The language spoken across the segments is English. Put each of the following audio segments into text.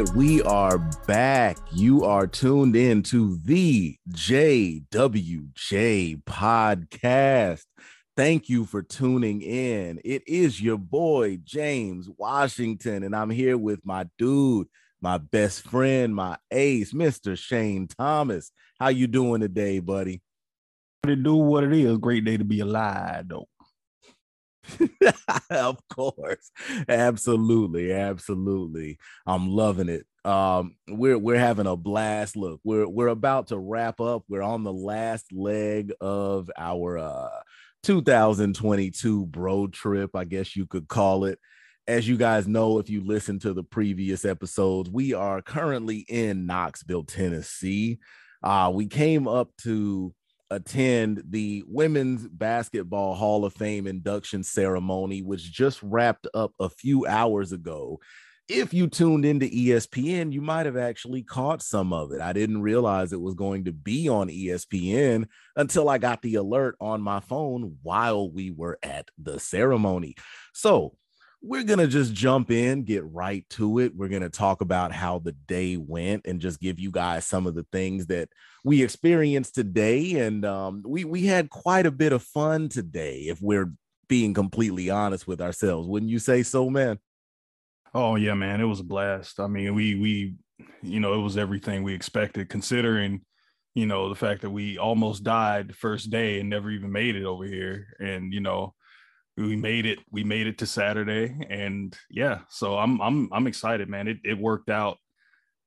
right. We are back. You are tuned in to the JWJ podcast. Thank you for tuning in. It is your boy James Washington, and I'm here with my dude, my best friend, my ace, Mr. Shane Thomas. How you doing today, buddy? To do what it is, great day to be alive, though. of course. Absolutely. Absolutely. I'm loving it. Um, we're we're having a blast. Look, we're we're about to wrap up. We're on the last leg of our uh 2022 bro trip, I guess you could call it. As you guys know, if you listen to the previous episodes, we are currently in Knoxville, Tennessee. Uh, we came up to attend the Women's Basketball Hall of Fame induction ceremony, which just wrapped up a few hours ago. If you tuned into ESPN, you might have actually caught some of it. I didn't realize it was going to be on ESPN until I got the alert on my phone while we were at the ceremony. So, we're going to just jump in, get right to it. We're going to talk about how the day went and just give you guys some of the things that we experienced today. And um, we, we had quite a bit of fun today, if we're being completely honest with ourselves. Wouldn't you say so, man? Oh, yeah, man. It was a blast. I mean, we, we, you know, it was everything we expected, considering, you know, the fact that we almost died the first day and never even made it over here. And, you know, we made it we made it to saturday and yeah so i'm i'm i'm excited man. It, it worked out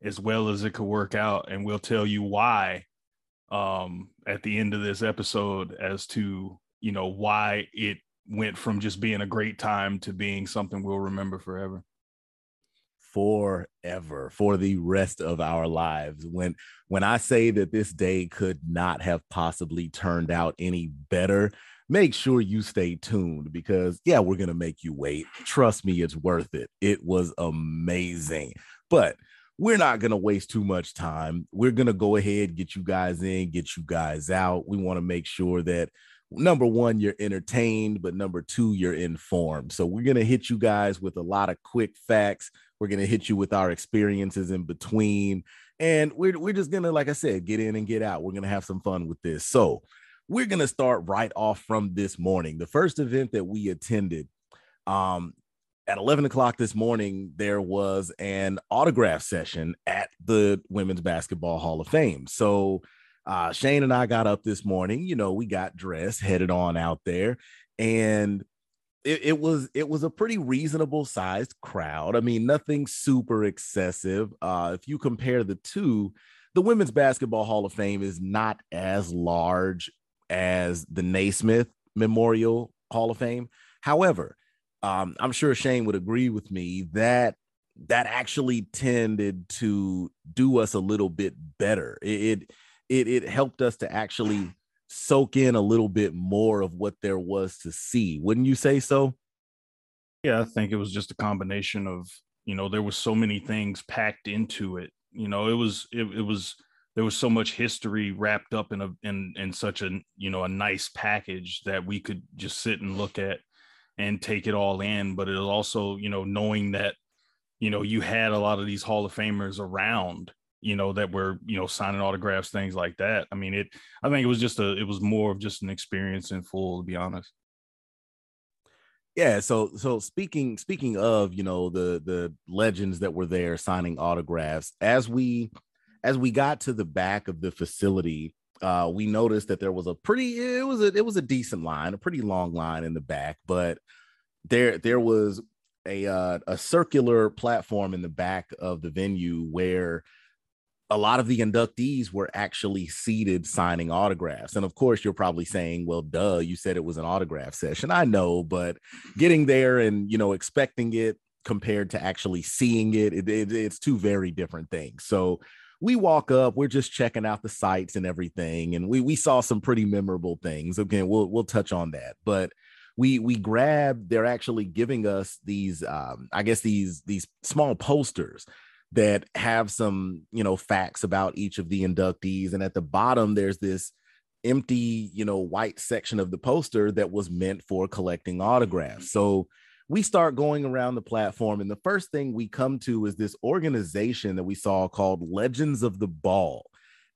as well as it could work out and we'll tell you why um at the end of this episode as to you know why it went from just being a great time to being something we'll remember forever. Forever for the rest of our lives. When when i say that this day could not have possibly turned out any better make sure you stay tuned because, yeah, we're going to make you wait. Trust me, it's worth it. It was amazing. But we're not going to waste too much time. We're going to go ahead, get you guys in, get you guys out. We want to make sure that number one, you're entertained, but number two, you're informed. So we're going to hit you guys with a lot of quick facts. We're going to hit you with our experiences in between. And we're, we're just going to, like I said, get in and get out. We're going to have some fun with this. So, we're going to start right off from this morning. The first event that we attended um, at 11 o'clock this morning, there was an autograph session at the Women's Basketball Hall of Fame. So uh, Shane and I got up this morning. You know, we got dressed, headed on out there, and it, it, was it was a pretty reasonable sized crowd. I mean, nothing super excessive. Uh, if you compare the two, the Women's Basketball Hall of Fame is not as large as the Naismith Memorial Hall of Fame. However, um, I'm sure Shane would agree with me that that actually tended to do us a little bit better. It it it helped us to actually soak in a little bit more of what there was to see. Wouldn't you say so? Yeah, I think it was just a combination of, you know, there was so many things packed into it. You know, it was it, it was there was so much history wrapped up in a in in such a you know a nice package that we could just sit and look at and take it all in. But it was also you know knowing that you know you had a lot of these hall of famers around you know that were you know signing autographs things like that. I mean it i think it was just a it was more of just an experience in full to be honest. Yeah so so speaking speaking of you know the the legends that were there signing autographs as we as we got to the back of the facility, uh, we noticed that there was a pretty it was a it was a decent line, a pretty long line in the back, but there there was a uh, a circular platform in the back of the venue where a lot of the inductees were actually seated signing autographs. And of course, you're probably saying, well, duh, you said it was an autograph session. I know, but getting there and, you know, expecting it compared to actually seeing it, it, it it's two very different things. So we walk up, we're just checking out the sites and everything, and we we saw some pretty memorable things. Again, we'll we'll touch on that, but we we grab. They're actually giving us these, um, I guess these these small posters that have some you know facts about each of the inductees, and at the bottom there's this empty you know white section of the poster that was meant for collecting autographs. So we start going around the platform, and the first thing we come to is this organization that we saw called Legends of the Ball.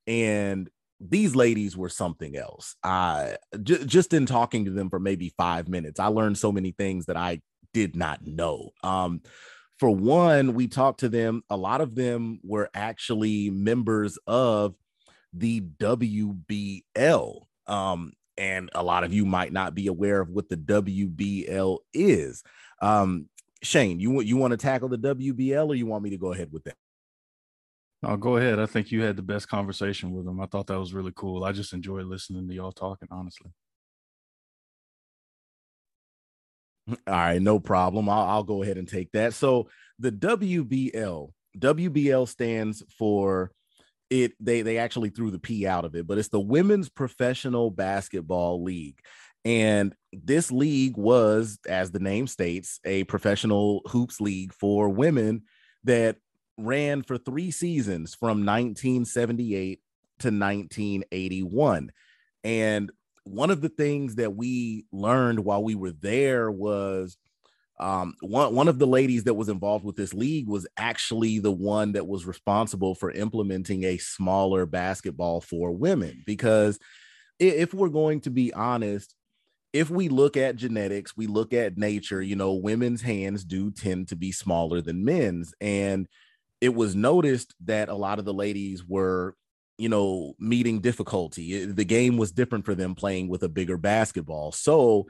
And these ladies were something else. I j- just in talking to them for maybe five minutes, I learned so many things that I did not know. Um, for one, we talked to them. A lot of them were actually members of the WBL. Um, and a lot of you might not be aware of what the WBL is. Um, Shane, you you want to tackle the WBL, or you want me to go ahead with that? No, go ahead. I think you had the best conversation with them. I thought that was really cool. I just enjoyed listening to y'all talking, honestly. All right, no problem. I'll, I'll go ahead and take that. So the WBL, WBL stands for it. They they actually threw the P out of it, but it's the Women's Professional Basketball League. And this league was, as the name states, a professional hoops league for women that ran for three seasons from 1978 to 1981. And one of the things that we learned while we were there was um, one, one of the ladies that was involved with this league was actually the one that was responsible for implementing a smaller basketball for women. Because if we're going to be honest, if we look at genetics, we look at nature, you know, women's hands do tend to be smaller than men's. And it was noticed that a lot of the ladies were you know meeting difficulty the game was different for them playing with a bigger basketball so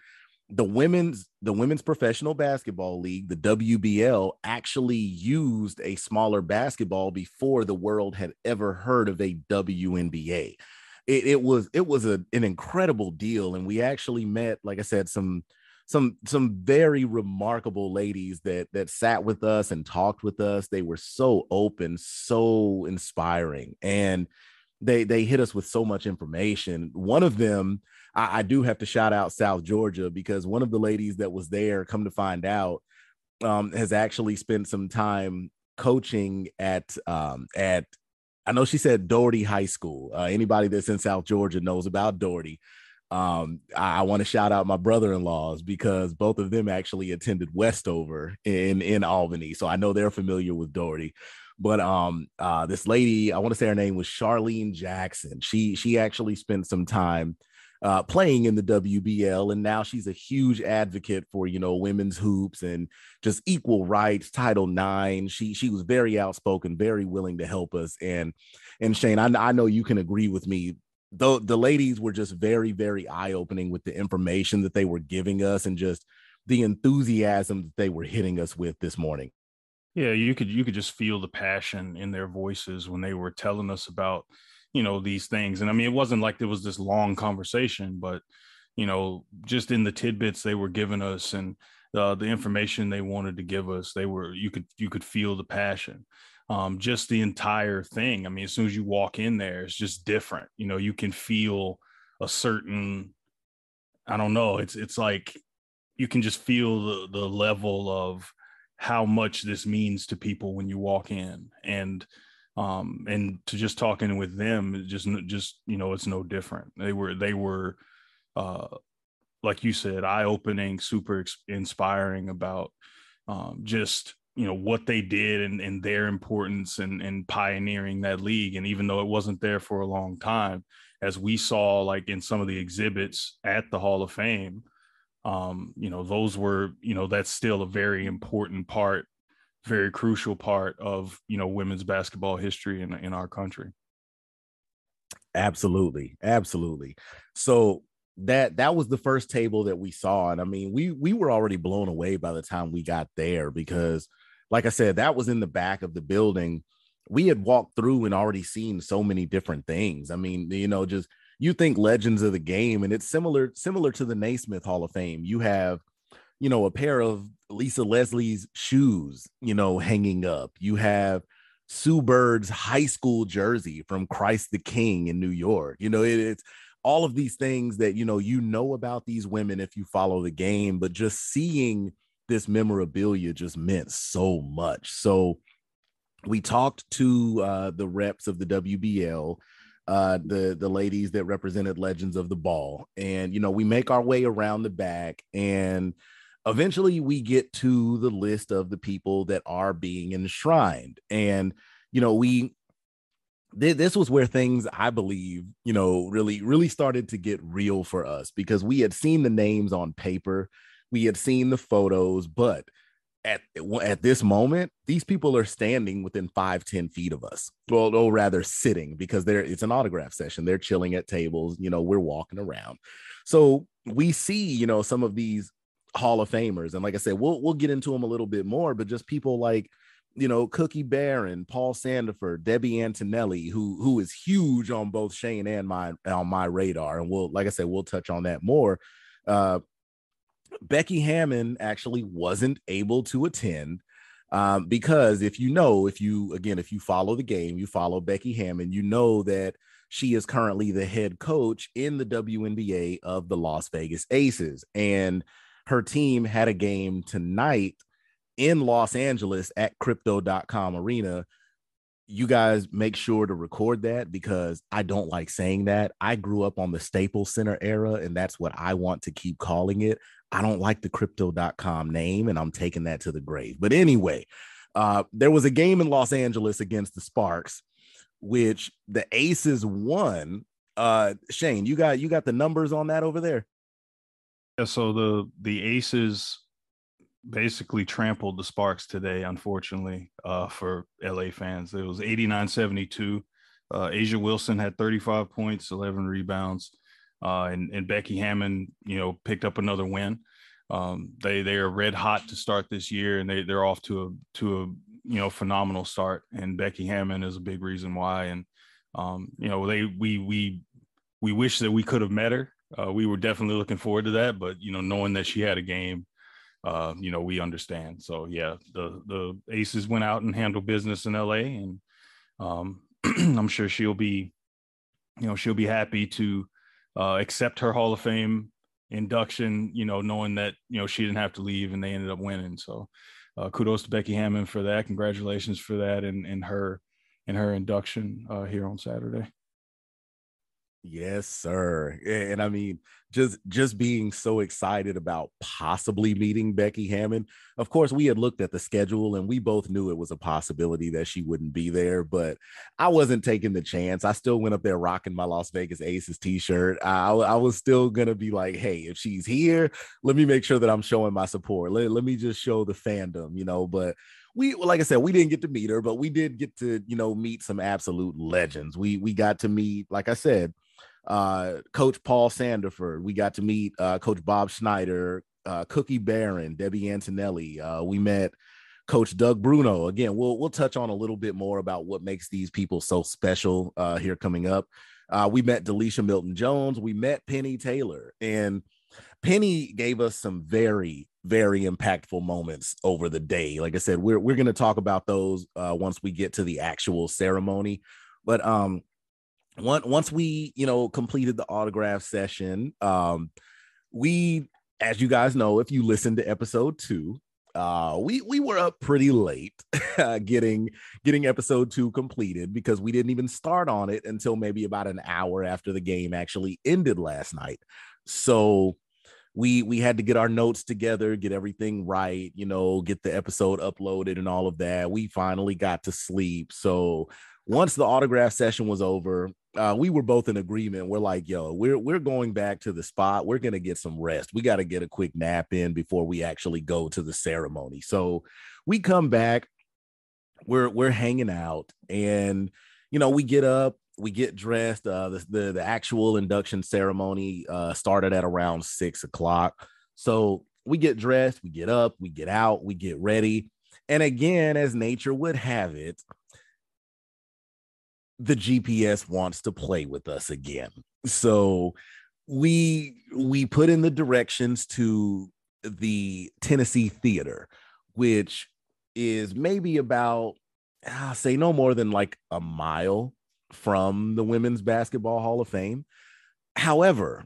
the women's the women's professional basketball league the WBL actually used a smaller basketball before the world had ever heard of a WNBA it, it was it was a, an incredible deal and we actually met like i said some some some very remarkable ladies that that sat with us and talked with us. They were so open so inspiring and they they hit us with so much information. One of them I, I do have to shout out south georgia because one of the ladies that was there come to find out um, has actually spent some time coaching at um, at I know she said Dougherty High School. Uh, anybody that's in South Georgia knows about Dougherty. Um, I, I want to shout out my brother-in-laws because both of them actually attended Westover in in Albany, so I know they're familiar with Dougherty. But um, uh, this lady, I want to say her name was Charlene Jackson. She she actually spent some time uh, playing in the WBL, and now she's a huge advocate for you know women's hoops and just equal rights, Title IX. She she was very outspoken, very willing to help us. And and Shane, I, I know you can agree with me Though the ladies were just very very eye opening with the information that they were giving us and just the enthusiasm that they were hitting us with this morning. Yeah, you could you could just feel the passion in their voices when they were telling us about you know these things. And I mean, it wasn't like there was this long conversation, but you know, just in the tidbits they were giving us and uh, the information they wanted to give us, they were you could you could feel the passion um, just the entire thing. I mean, as soon as you walk in there, it's just different. You know, you can feel a certain, I don't know, it's it's like you can just feel the the level of how much this means to people when you walk in and um and to just talking with them just just you know it's no different. They were they were uh like you said eye opening super inspiring about um just you know what they did and, and their importance and in pioneering that league. And even though it wasn't there for a long time as we saw like in some of the exhibits at the hall of fame um you know those were you know that's still a very important part very crucial part of you know women's basketball history in, in our country absolutely absolutely so that that was the first table that we saw and i mean we we were already blown away by the time we got there because like I said, that was in the back of the building. We had walked through and already seen so many different things. I mean, you know, just you think legends of the game, and it's similar similar to the Naismith Hall of Fame. You have, you know, a pair of Lisa Leslie's shoes, you know, hanging up. You have Sue Bird's high school jersey from Christ the King in New York. You know, it, it's all of these things that you know you know about these women if you follow the game, but just seeing this memorabilia just meant so much. So we talked to uh, the reps of the WBL, uh, the the ladies that represented Legends of the Ball, and you know we make our way around the back, and eventually we get to the list of the people that are being enshrined. And, you know, we, this was where things i believe you know really really started to get real for us because we had seen the names on paper we had seen the photos but at at this moment these people are standing within five ten feet of us well or rather sitting because they're it's an autograph session they're chilling at tables you know we're walking around so we see you know some of these hall of famers and like i said we'll we'll get into them a little bit more but just people like you know, Cookie Barron, Paul Sanderford, Debbie Antonelli, who who is huge on both Shane and my on my radar. And we'll, like I said, we'll touch on that more. Uh, Becky Hammon actually wasn't able to attend um, because if you know, if you again, if you follow the game, you follow Becky Hammon, you know that she is currently the head coach in the WNBA of the Las Vegas Aces, and her team had a game tonight in Los Angeles at crypto.com arena. You guys make sure to record that because I don't like saying that. I grew up on the Staples Center era, and that's what I want to keep calling it. I don't like the crypto.com name, and I'm taking that to the grave. But anyway, uh, there was a game in Los Angeles against the Sparks, which the Aces won. Uh, Shane, you got you got the numbers on that over there. Yeah, so the the Aces basically trampled the Sparks today, unfortunately, uh, for LA fans. It was 89 72. Uh, A'ja Wilson had 35 points, 11 rebounds, uh, and, and Becky Hammon, you know, picked up another win. Um, they they are red hot to start this year, and they they're off to a to a you know phenomenal start. And Becky Hammon is a big reason why. And um, you know, they we we we wish that we could have met her. Uh, we were definitely looking forward to that, but you know, knowing that she had a game uh, you know, we understand. So yeah, the the Aces went out and handled business in LA, and um, I'm sure she'll be, you know, she'll be happy to uh, accept her Hall of Fame induction. You know, knowing that you know she didn't have to leave and they ended up winning. So uh, kudos to Becky Hammon for that. Congratulations for that and and her and her induction uh, here on Saturday. Yes, sir. And I mean, just just being so excited about possibly meeting Becky Hammon. Of course, we had looked at the schedule and we both knew it was a possibility that she wouldn't be there, but I wasn't taking the chance. I still went up there rocking my Las Vegas Aces t-shirt. I, I was still gonna be like, hey, if she's here, let me make sure that I'm showing my support. Let, let me just show the fandom, you know. But we like I said, we didn't get to meet her, but we did get to, you know, meet some absolute legends. We we got to meet, like I said, uh, Coach Paul Sanderford. We got to meet uh, Coach Bob Schneider, uh, Cookie Barron, Debbie Antonelli. Uh, we met Coach Doug Bruno. Again, we'll we'll touch on a little bit more about what makes these people so special uh, here coming up. Uh, we met Delisha Milton Jones. We met Penny Taylor, and Penny gave us some very very impactful moments over the day. Like I said, we're we're going to talk about those once we get to the actual ceremony. But um, once once we you know completed the autograph session um we as you guys know if you listened to episode two uh we we were up pretty late getting getting episode two completed because we didn't even start on it until maybe about an hour after the game actually ended last night. So we we had to get our notes together get everything right you know get the episode uploaded and all of that. We finally got to sleep. So once the autograph session was over uh, we were both in agreement. We're like, yo, we're we're going back to the spot. We're gonna get some rest. We got to get a quick nap in before we actually go to the ceremony. So we come back. We're we're hanging out, and you know, we get up, we get dressed. Uh, the the, the actual induction ceremony uh, started at around six o'clock. So we get dressed, we get up, we get out, we get ready, and again, as nature would have it the GPS wants to play with us again. So we we put in the directions to the Tennessee Theater, which is maybe about I'll say no more than like a mile from the Women's Basketball Hall of Fame. However,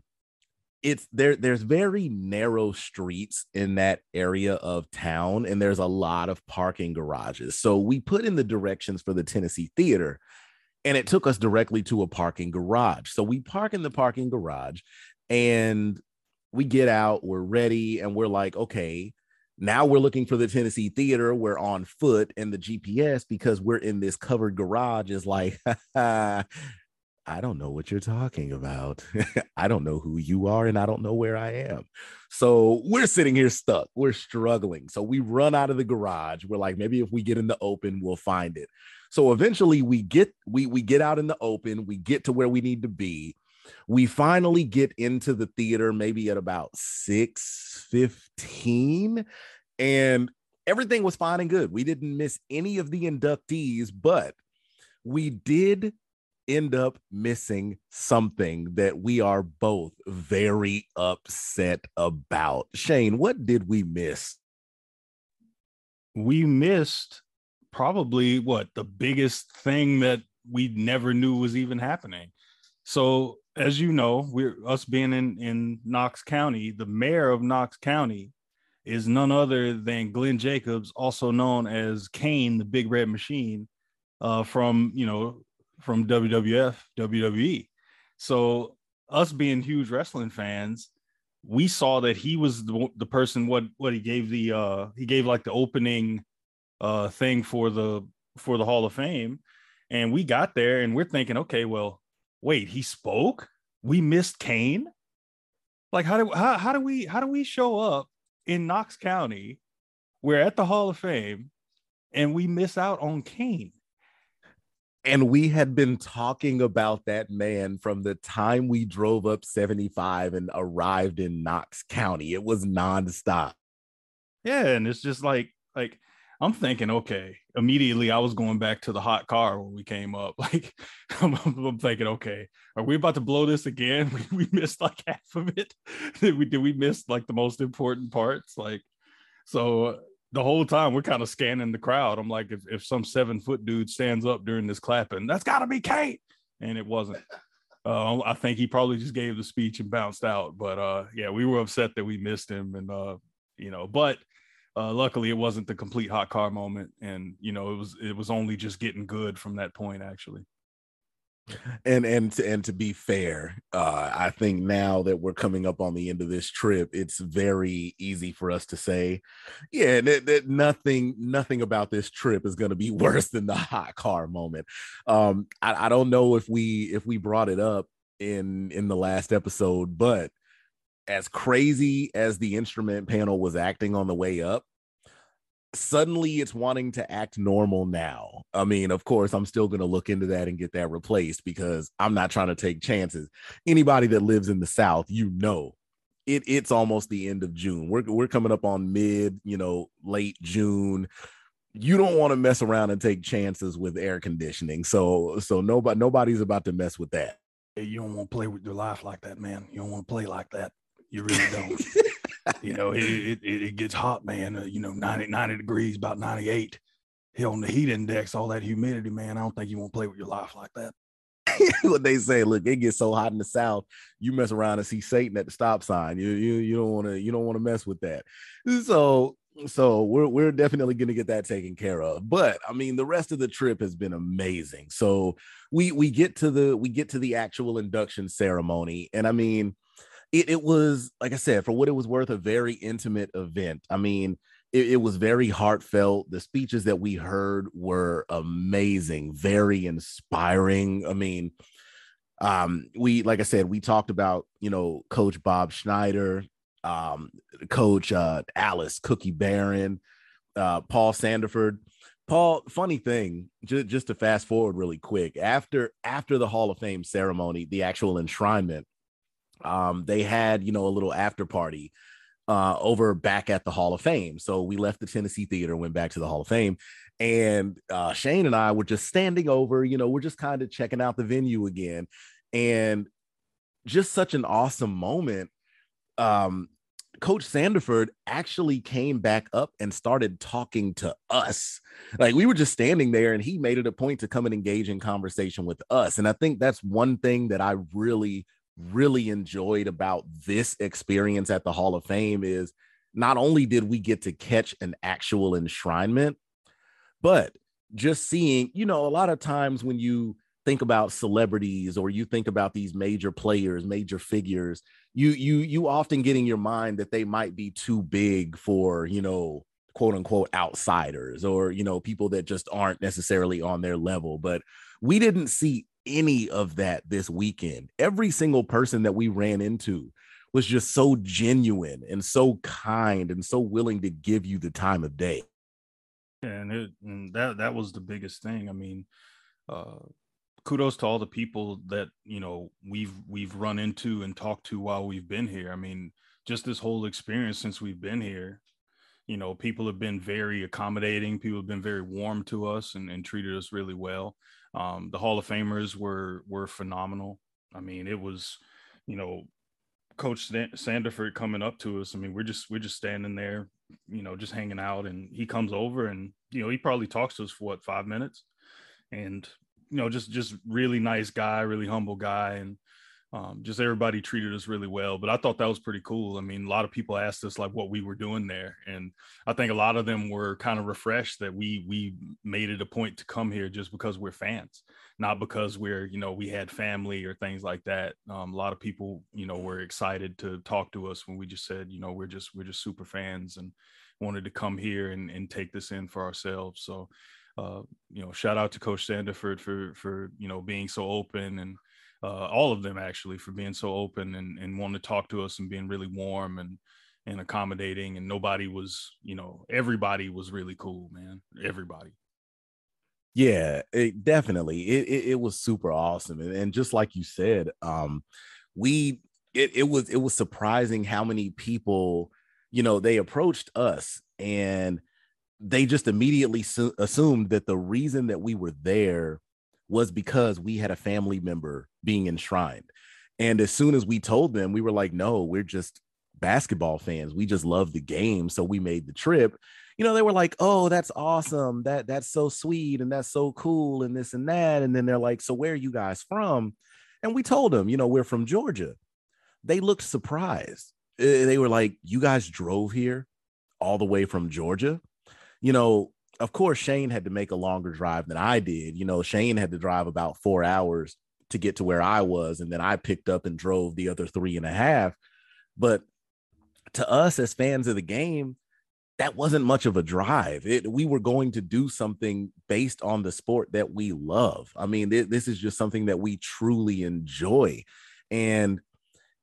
it's there there's very narrow streets in that area of town and there's a lot of parking garages. So we put in the directions for the Tennessee Theater and it took us directly to a parking garage. So we park in the parking garage, and we get out, we're ready, and we're like, okay, now we're looking for the Tennessee Theater. We're on foot, and the GPS because we're in this covered garage is like, I don't know what you're talking about. I don't know who you are, and I don't know where I am. So we're sitting here stuck. We're struggling. So we run out of the garage. We're like, maybe if we get in the open, we'll find it. So eventually we get we we get out in the open, we get to where we need to be. We finally get into the theater maybe at about 6:15 and everything was fine and good. We didn't miss any of the inductees, but we did end up missing something that we are both very upset about. Shane, what did we miss? We missed probably what the biggest thing that we never knew was even happening. So, as you know, we're us being in in Knox County, the mayor of Knox County is none other than Glenn Jacobs, also known as Kane, the Big Red Machine, uh, from you know from WWF, WWE. So us being huge wrestling fans, we saw that he was the, the person what what he gave the uh he gave like the opening uh thing for the for the Hall of Fame. And we got there and we're thinking okay well wait he spoke? We missed Kane? Like how do how, how do we how do we show up in Knox County? We're at the Hall of Fame and we miss out on Kane. And we had been talking about that man from the time we drove up 75 and arrived in Knox County. It was nonstop. Yeah, and it's just like like I'm thinking, okay, immediately I was going back to the hot car when we came up. Like I'm, I'm thinking, okay, are we about to blow this again? We, we missed like half of it. did we did we miss like the most important parts? Like so the whole time we're kind of scanning the crowd. I'm like, if, if some seven foot dude stands up during this clapping, that's got to be Kane. And it wasn't. Uh, I think he probably just gave the speech and bounced out. But uh, yeah, we were upset that we missed him. And, uh, you know, but uh, luckily it wasn't the complete hot car moment. And, you know, it was, it was only just getting good from that point, actually and and to, and to be fair uh i think now that we're coming up on the end of this trip it's very easy for us to say yeah that, that nothing nothing about this trip is going to be worse than the hot car moment um I, I don't know if we if we brought it up in in the last episode but as crazy as the instrument panel was acting on the way up suddenly it's wanting to act normal now. I mean, of course, I'm still going to look into that and get that replaced because I'm not trying to take chances. Anybody that lives in the South, you know, it, it's almost the end of June. We're, we're coming up on mid, you know, late June. You don't want to mess around and take chances with air conditioning. So, so nobody, nobody's about to mess with that. You don't want to play with your life like that, man. You don't want to play like that. You really don't. you know, it, it, it gets hot, man. Uh, you know, 90, 90 degrees, about 98. Hell, on the heat index, all that humidity, man. I don't think you want to play with your life like that. what they say, look, it gets so hot in the south, you mess around and see Satan at the stop sign. You you you don't want to you don't want to mess with that. So so we're we're definitely going to get that taken care of. But I mean, the rest of the trip has been amazing. So we we get to the we get to the actual induction ceremony, and I mean it, it was like I said, for what it was worth, a very intimate event. I mean, it, it, was very heartfelt. The speeches that we heard were amazing, very inspiring. I mean, um, we like I said, we talked about you know Coach Bob Schneider, um, Coach uh, Alice Cookie Barron, uh, Paul Sanderford. Paul, funny thing, just, just to fast forward really quick, after after the Hall of Fame ceremony, the actual enshrinement, um, they had you know a little after party uh, over back at the Hall of Fame. So we left the Tennessee Theater, went back to the Hall of Fame, and uh, Shane and I were just standing over. You know, we're just kind of checking out the venue again, and just such an awesome moment. Um, Coach Sanderford actually came back up and started talking to us. Like we were just standing there, and he made it a point to come and engage in conversation with us. And I think that's one thing that I really really enjoyed about this experience at the Hall of Fame is not only did we get to catch an actual enshrinement, but just seeing, you know, a lot of times when you think about celebrities or you think about these major players, major figures, you you you often get in your mind that they might be too big for, you know, quote unquote outsiders or, you know, people that just aren't necessarily on their level, but we didn't see any of that this weekend. Every single person that we ran into was just so genuine and so kind and so willing to give you the time of day. And, it, and that that was the biggest thing. I mean, uh, kudos to all the people that you know we've we've run into and talked to while we've been here. I mean, just this whole experience since we've been here, you know, people have been very accommodating. People have been very warm to us and, and treated us really well. Um, the Hall of Famers were were phenomenal. I mean, it was, you know, Coach Sanderford coming up to us. I mean, we're just we're just standing there, you know, just hanging out, and he comes over and you know he probably talks to us for what five minutes, and you know, just just really nice guy, really humble guy, and um, just everybody treated us really well. But I thought that was pretty cool. I mean, a lot of people asked us like what we were doing there, and I think a lot of them were kind of refreshed that we we made it a point to come here just because we're fans, not because we're you know we had family or things like that. Um, a lot of people you know were excited to talk to us when we just said you know we're just we're just super fans and wanted to come here and, and take this in for ourselves. So uh, you know, shout out to Coach Sanderford for for you know being so open and uh, all of them actually for being so open and, and wanting to talk to us and being really warm and and accommodating and nobody was you know everybody was really cool man everybody. Yeah it, definitely it, it, it was super awesome and, and just like you said um we it, it was it was surprising how many people you know they approached us and they just immediately su- assumed that the reason that we were there was because we had a family member being enshrined. And as soon as we told them, we were like, no, we're just basketball fans. We just love the game. So we made the trip. You know, they were like, oh, that's awesome. That that's so sweet and that's so cool and this and that. And then they're like, so where are you guys from? And we told them, you know, we're from Georgia. They looked surprised. Eh, they were like, you guys drove here all the way from Georgia? you know, of course, Shane had to make a longer drive than I did. You know, Shane had to drive about four hours to get to where I was. And then I picked up and drove the other three and a half. But to us as fans of the game, that wasn't much of a drive. It, we were going to do something based on the sport that we love. I mean, th- this is just something that we truly enjoy. And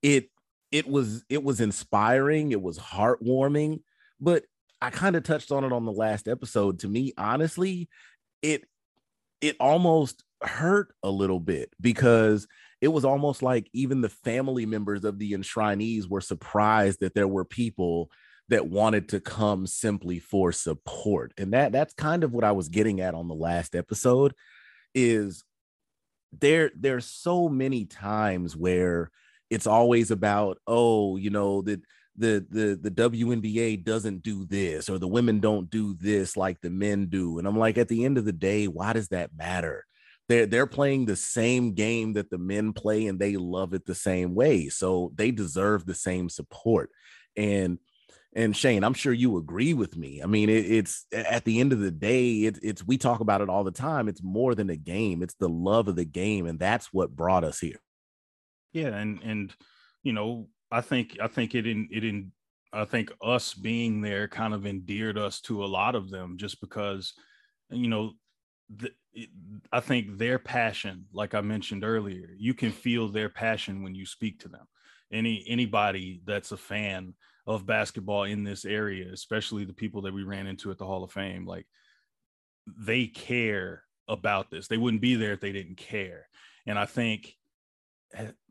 it it was it was inspiring, it was heartwarming, but I kind of touched on it on the last episode. To me, honestly, it it almost hurt a little bit because it was almost like even the family members of the enshrinees were surprised that there were people that wanted to come simply for support. And that that's kind of what I was getting at on the last episode is there there's so many times where it's always about oh, you know, that the the the WNBA doesn't do this or the women don't do this like the men do. And I'm like, at the end of the day, why does that matter? They're they're playing the same game that the men play and they love it the same way. So they deserve the same support. And and Shane, I'm sure you agree with me. I mean, it, it's at the end of the day, it, it's we talk about it all the time. It's more than a game; it's the love of the game, and that's what brought us here. Yeah, and and you know, I think I think it in it in I think us being there kind of endeared us to a lot of them just because you know the, I think their passion like I mentioned earlier you can feel their passion when you speak to them. Any anybody that's a fan of basketball in this area especially the people that we ran into at the Hall of Fame like they care about this. They wouldn't be there if they didn't care. And I think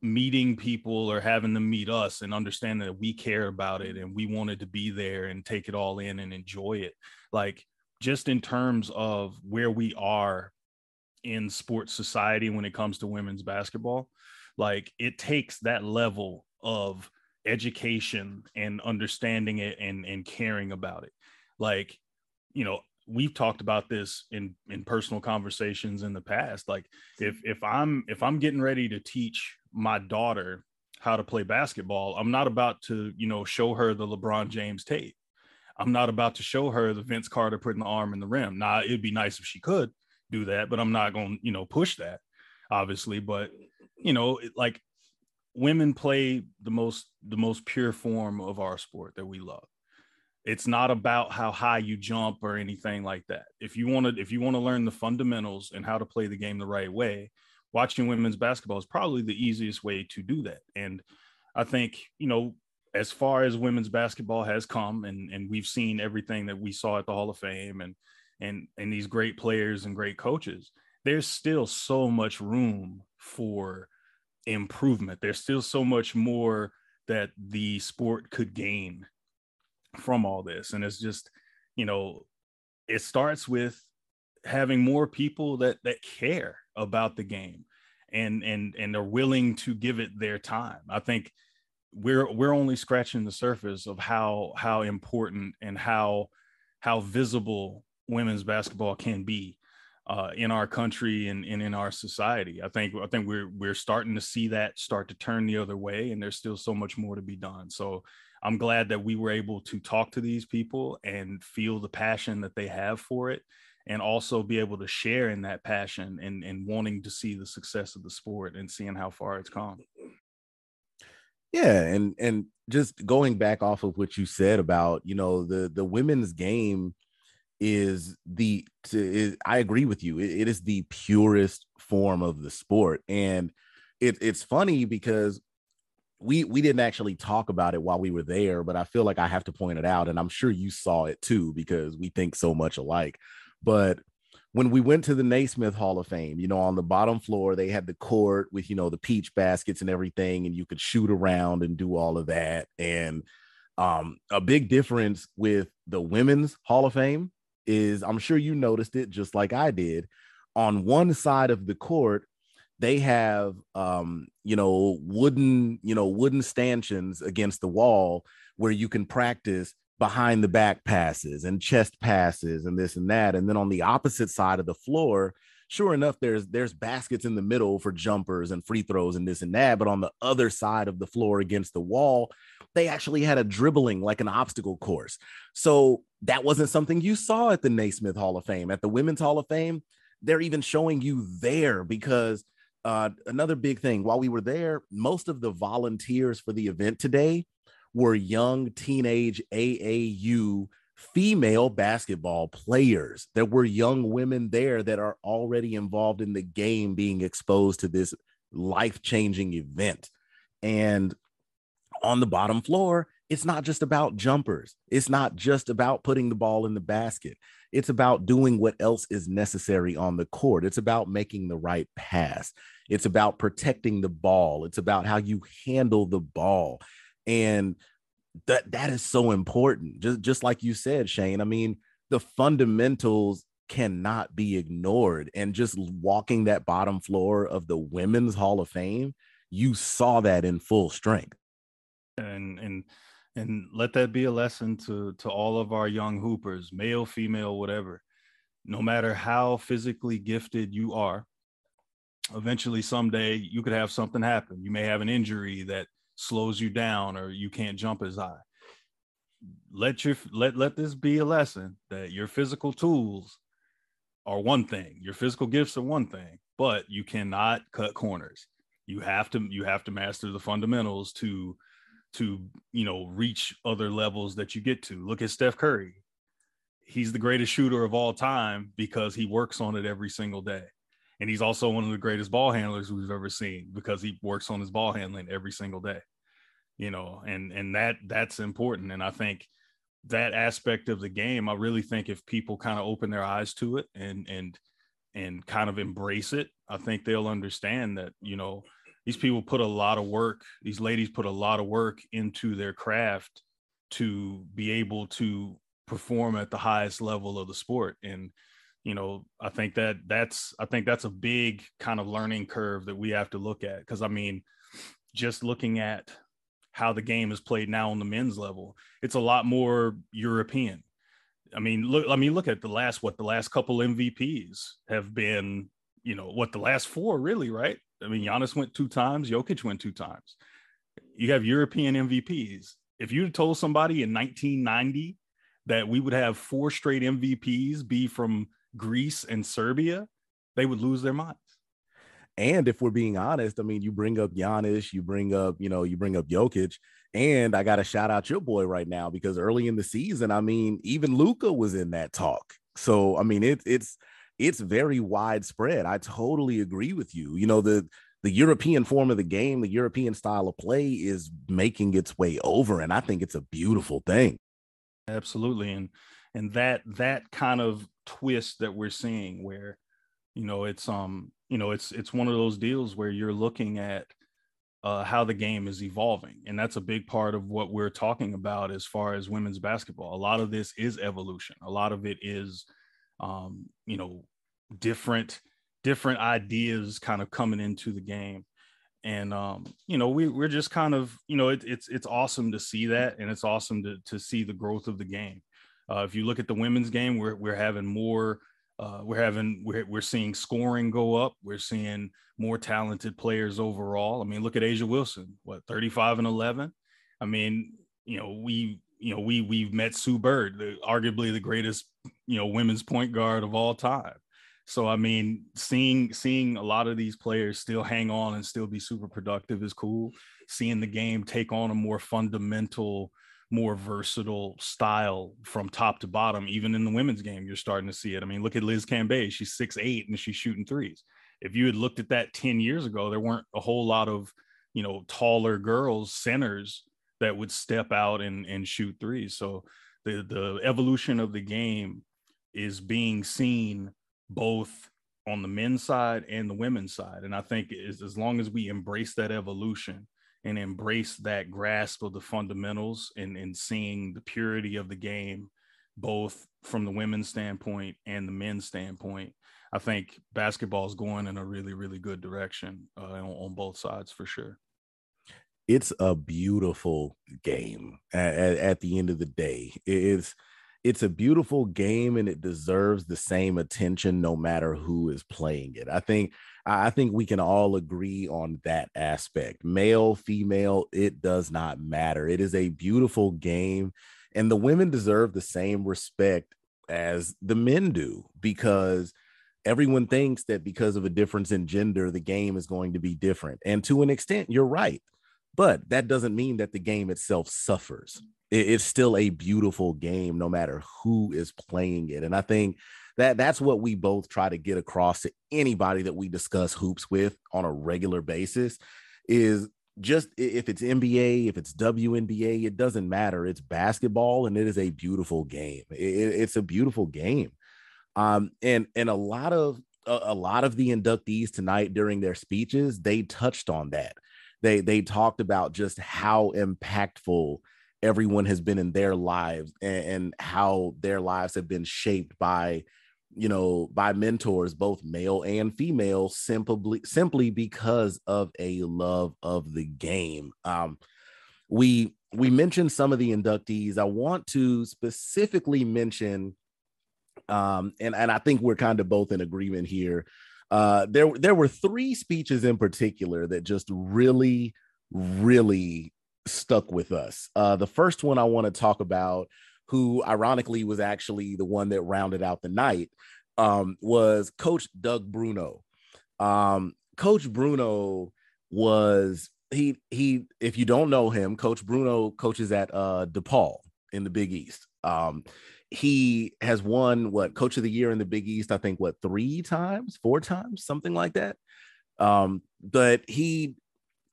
meeting people or having them meet us and understanding that we care about it and we wanted to be there and take it all in and enjoy it. Like just in terms of where we are in sports society when it comes to women's basketball like it takes that level of education and understanding it and and caring about it. Like you know we've talked about this in in personal conversations in the past. Like if if i'm if i'm getting ready to teach my daughter how to play basketball i'm not about to you know show her the lebron james tape. I'm not about to show her the vince carter putting the arm in the rim. Now it'd be nice if she could do that but i'm not going to you know push that obviously, but you know, like women play the most the most pure form of our sport that we love. It's not about how high you jump or anything like that. If you want to if you want to learn the fundamentals and how to play the game the right way, watching women's basketball is probably the easiest way to do that. And I think, you know, as far as women's basketball has come and and we've seen everything that we saw at the Hall of Fame and and and these great players and great coaches, there's still so much room for improvement. There's still so much more that the sport could gain from all this. And it's just, you know, it starts with having more people that that care about the game and and and are willing to give it their time. I think we're we're only scratching the surface of how how important and how how visible women's basketball can be uh, in our country and, and in our society. I think I think we're we're starting to see that start to turn the other way, and there's still so much more to be done. So I'm glad that we were able to talk to these people and feel the passion that they have for it, and also be able to share in that passion and and wanting to see the success of the sport and seeing how far it's come. Yeah, and and just going back off of what you said about you know the the women's game is the to, is, I agree with you. It, it is the purest form of the sport, and it, it's funny because we we didn't actually talk about it while we were there, but I feel like I have to point it out, and I'm sure you saw it too because we think so much alike. But when we went to the Naismith Hall of Fame, you know, on the bottom floor, they had the court with, you know, the peach baskets and everything, and you could shoot around and do all of that. And um, a big difference with the Women's Hall of Fame is I'm sure you noticed it just like I did. On one side of the court, they have um, you know, wooden, you know, wooden stanchions against the wall where you can practice behind the back passes and chest passes and this and that. And then on the opposite side of the floor, sure enough, there's there's baskets in the middle for jumpers and free throws and this and that. But on the other side of the floor against the wall, they actually had a dribbling like an obstacle course. So that wasn't something you saw at the Naismith Hall of Fame. At the Women's Hall of Fame, they're even showing you there because uh, another big thing while we were there, most of the volunteers for the event today were young teenage AAU female basketball players. There were young women there that are already involved in the game, being exposed to this life changing event. And on the bottom floor, it's not just about jumpers. It's not just about putting the ball in the basket. It's about doing what else is necessary on the court. It's about making the right pass. It's about protecting the ball. It's about how you handle the ball. And that that is so important. Just just like you said, Shane. I mean, the fundamentals cannot be ignored. And just walking that bottom floor of the women's hall of fame, you saw that in full strength and and and let that be a lesson to to all of our young hoopers male female whatever no matter how physically gifted you are eventually someday you could have something happen you may have an injury that slows you down or you can't jump as high let your let let this be a lesson that your physical tools are one thing your physical gifts are one thing but you cannot cut corners you have to you have to master the fundamentals to to you know reach other levels that you get to. Look at Steph Curry. He's the greatest shooter of all time because he works on it every single day. And he's also one of the greatest ball handlers we've ever seen because he works on his ball handling every single day. You know, and and that that's important and I think that aspect of the game, I really think if people kind of open their eyes to it and and and kind of embrace it, I think they'll understand that, you know, these people put a lot of work these ladies put a lot of work into their craft to be able to perform at the highest level of the sport and you know i think that that's i think that's a big kind of learning curve that we have to look at because i mean just looking at how the game is played now on the men's level it's a lot more european i mean look i mean look at the last what the last couple mvps have been you know what the last four really right I mean, Giannis went two times, Jokic went two times. You have European MVPs. If you told somebody in 1990 that we would have four straight MVPs be from Greece and Serbia, they would lose their minds. And if we're being honest, I mean, you bring up Giannis, you bring up, you know, you bring up Jokic, and I got to shout out your boy right now because early in the season, I mean, even Luka was in that talk. So I mean, it, it's it's very widespread. I totally agree with you. You know, the the European form of the game, the European style of play is making its way over, and I think it's a beautiful thing. Absolutely, and and that that kind of twist that we're seeing, where you know it's um you know it's it's one of those deals where you're looking at uh, how the game is evolving. And that's a big part of what we're talking about as far as women's basketball. A lot of this is evolution. A lot of it is, um, you know, different different ideas kind of coming into the game. And um, you know, we we're just kind of, you know, it, it's it's awesome to see that, and it's awesome to to see the growth of the game. Uh, if you look at the women's game, we're we're having more uh, we're having we're, we're seeing scoring go up. We're seeing more talented players overall. I mean, look at A'ja Wilson, what 35 and 11. I mean, you know, we you know we we've met Sue Bird, the, arguably the greatest you know women's point guard of all time. So I mean, seeing seeing a lot of these players still hang on and still be super productive is cool. Seeing the game take on a more fundamental more versatile style from top to bottom. Even in the women's game, you're starting to see it. I mean, look at Liz Cambage. She's six eight and she's shooting threes. If you had looked at that 10 years ago, there weren't a whole lot of, you know, taller girls, centers that would step out and, and shoot threes. So the, the evolution of the game is being seen both on the men's side and the women's side. And I think is as long as we embrace that evolution and embrace that grasp of the fundamentals and, and seeing the purity of the game, both from the women's standpoint and the men's standpoint. I think basketball is going in a really, really good direction uh, on, on, both sides for sure. It's a beautiful game at, at, at the end of the day. It's it's a beautiful game and it deserves the same attention no matter who is playing it. I think I think we can all agree on that aspect. Male, female, it does not matter. It is a beautiful game, and the women deserve the same respect as the men do because everyone thinks that because of a difference in gender, the game is going to be different. And to an extent, you're right. But that doesn't mean that the game itself suffers. It's still a beautiful game, no matter who is playing it. And I think that that's what we both try to get across to anybody that we discuss hoops with on a regular basis is just if it's NBA, if it's WNBA, it doesn't matter. It's basketball and it is a beautiful game. It, it's a beautiful game. Um, and and a lot of a, a lot of the inductees tonight during their speeches, they touched on that. They they talked about just how impactful everyone has been in their lives and, and how their lives have been shaped by you know by mentors both male and female simply simply because of a love of the game. Um we we mentioned some of the inductees. I want to specifically mention um and and i think we're kind of both in agreement here. Uh there there were three speeches in particular that just really really stuck with us uh the first one i want to talk about who ironically was actually the one that rounded out the night, um, was Coach Doug Bruno. Um, Coach Bruno was he he. If you don't know him, Coach Bruno coaches at uh, DePaul in the Big East. Um, he has won what Coach of the Year in the Big East. I think what three times, four times, something like that. Um, but he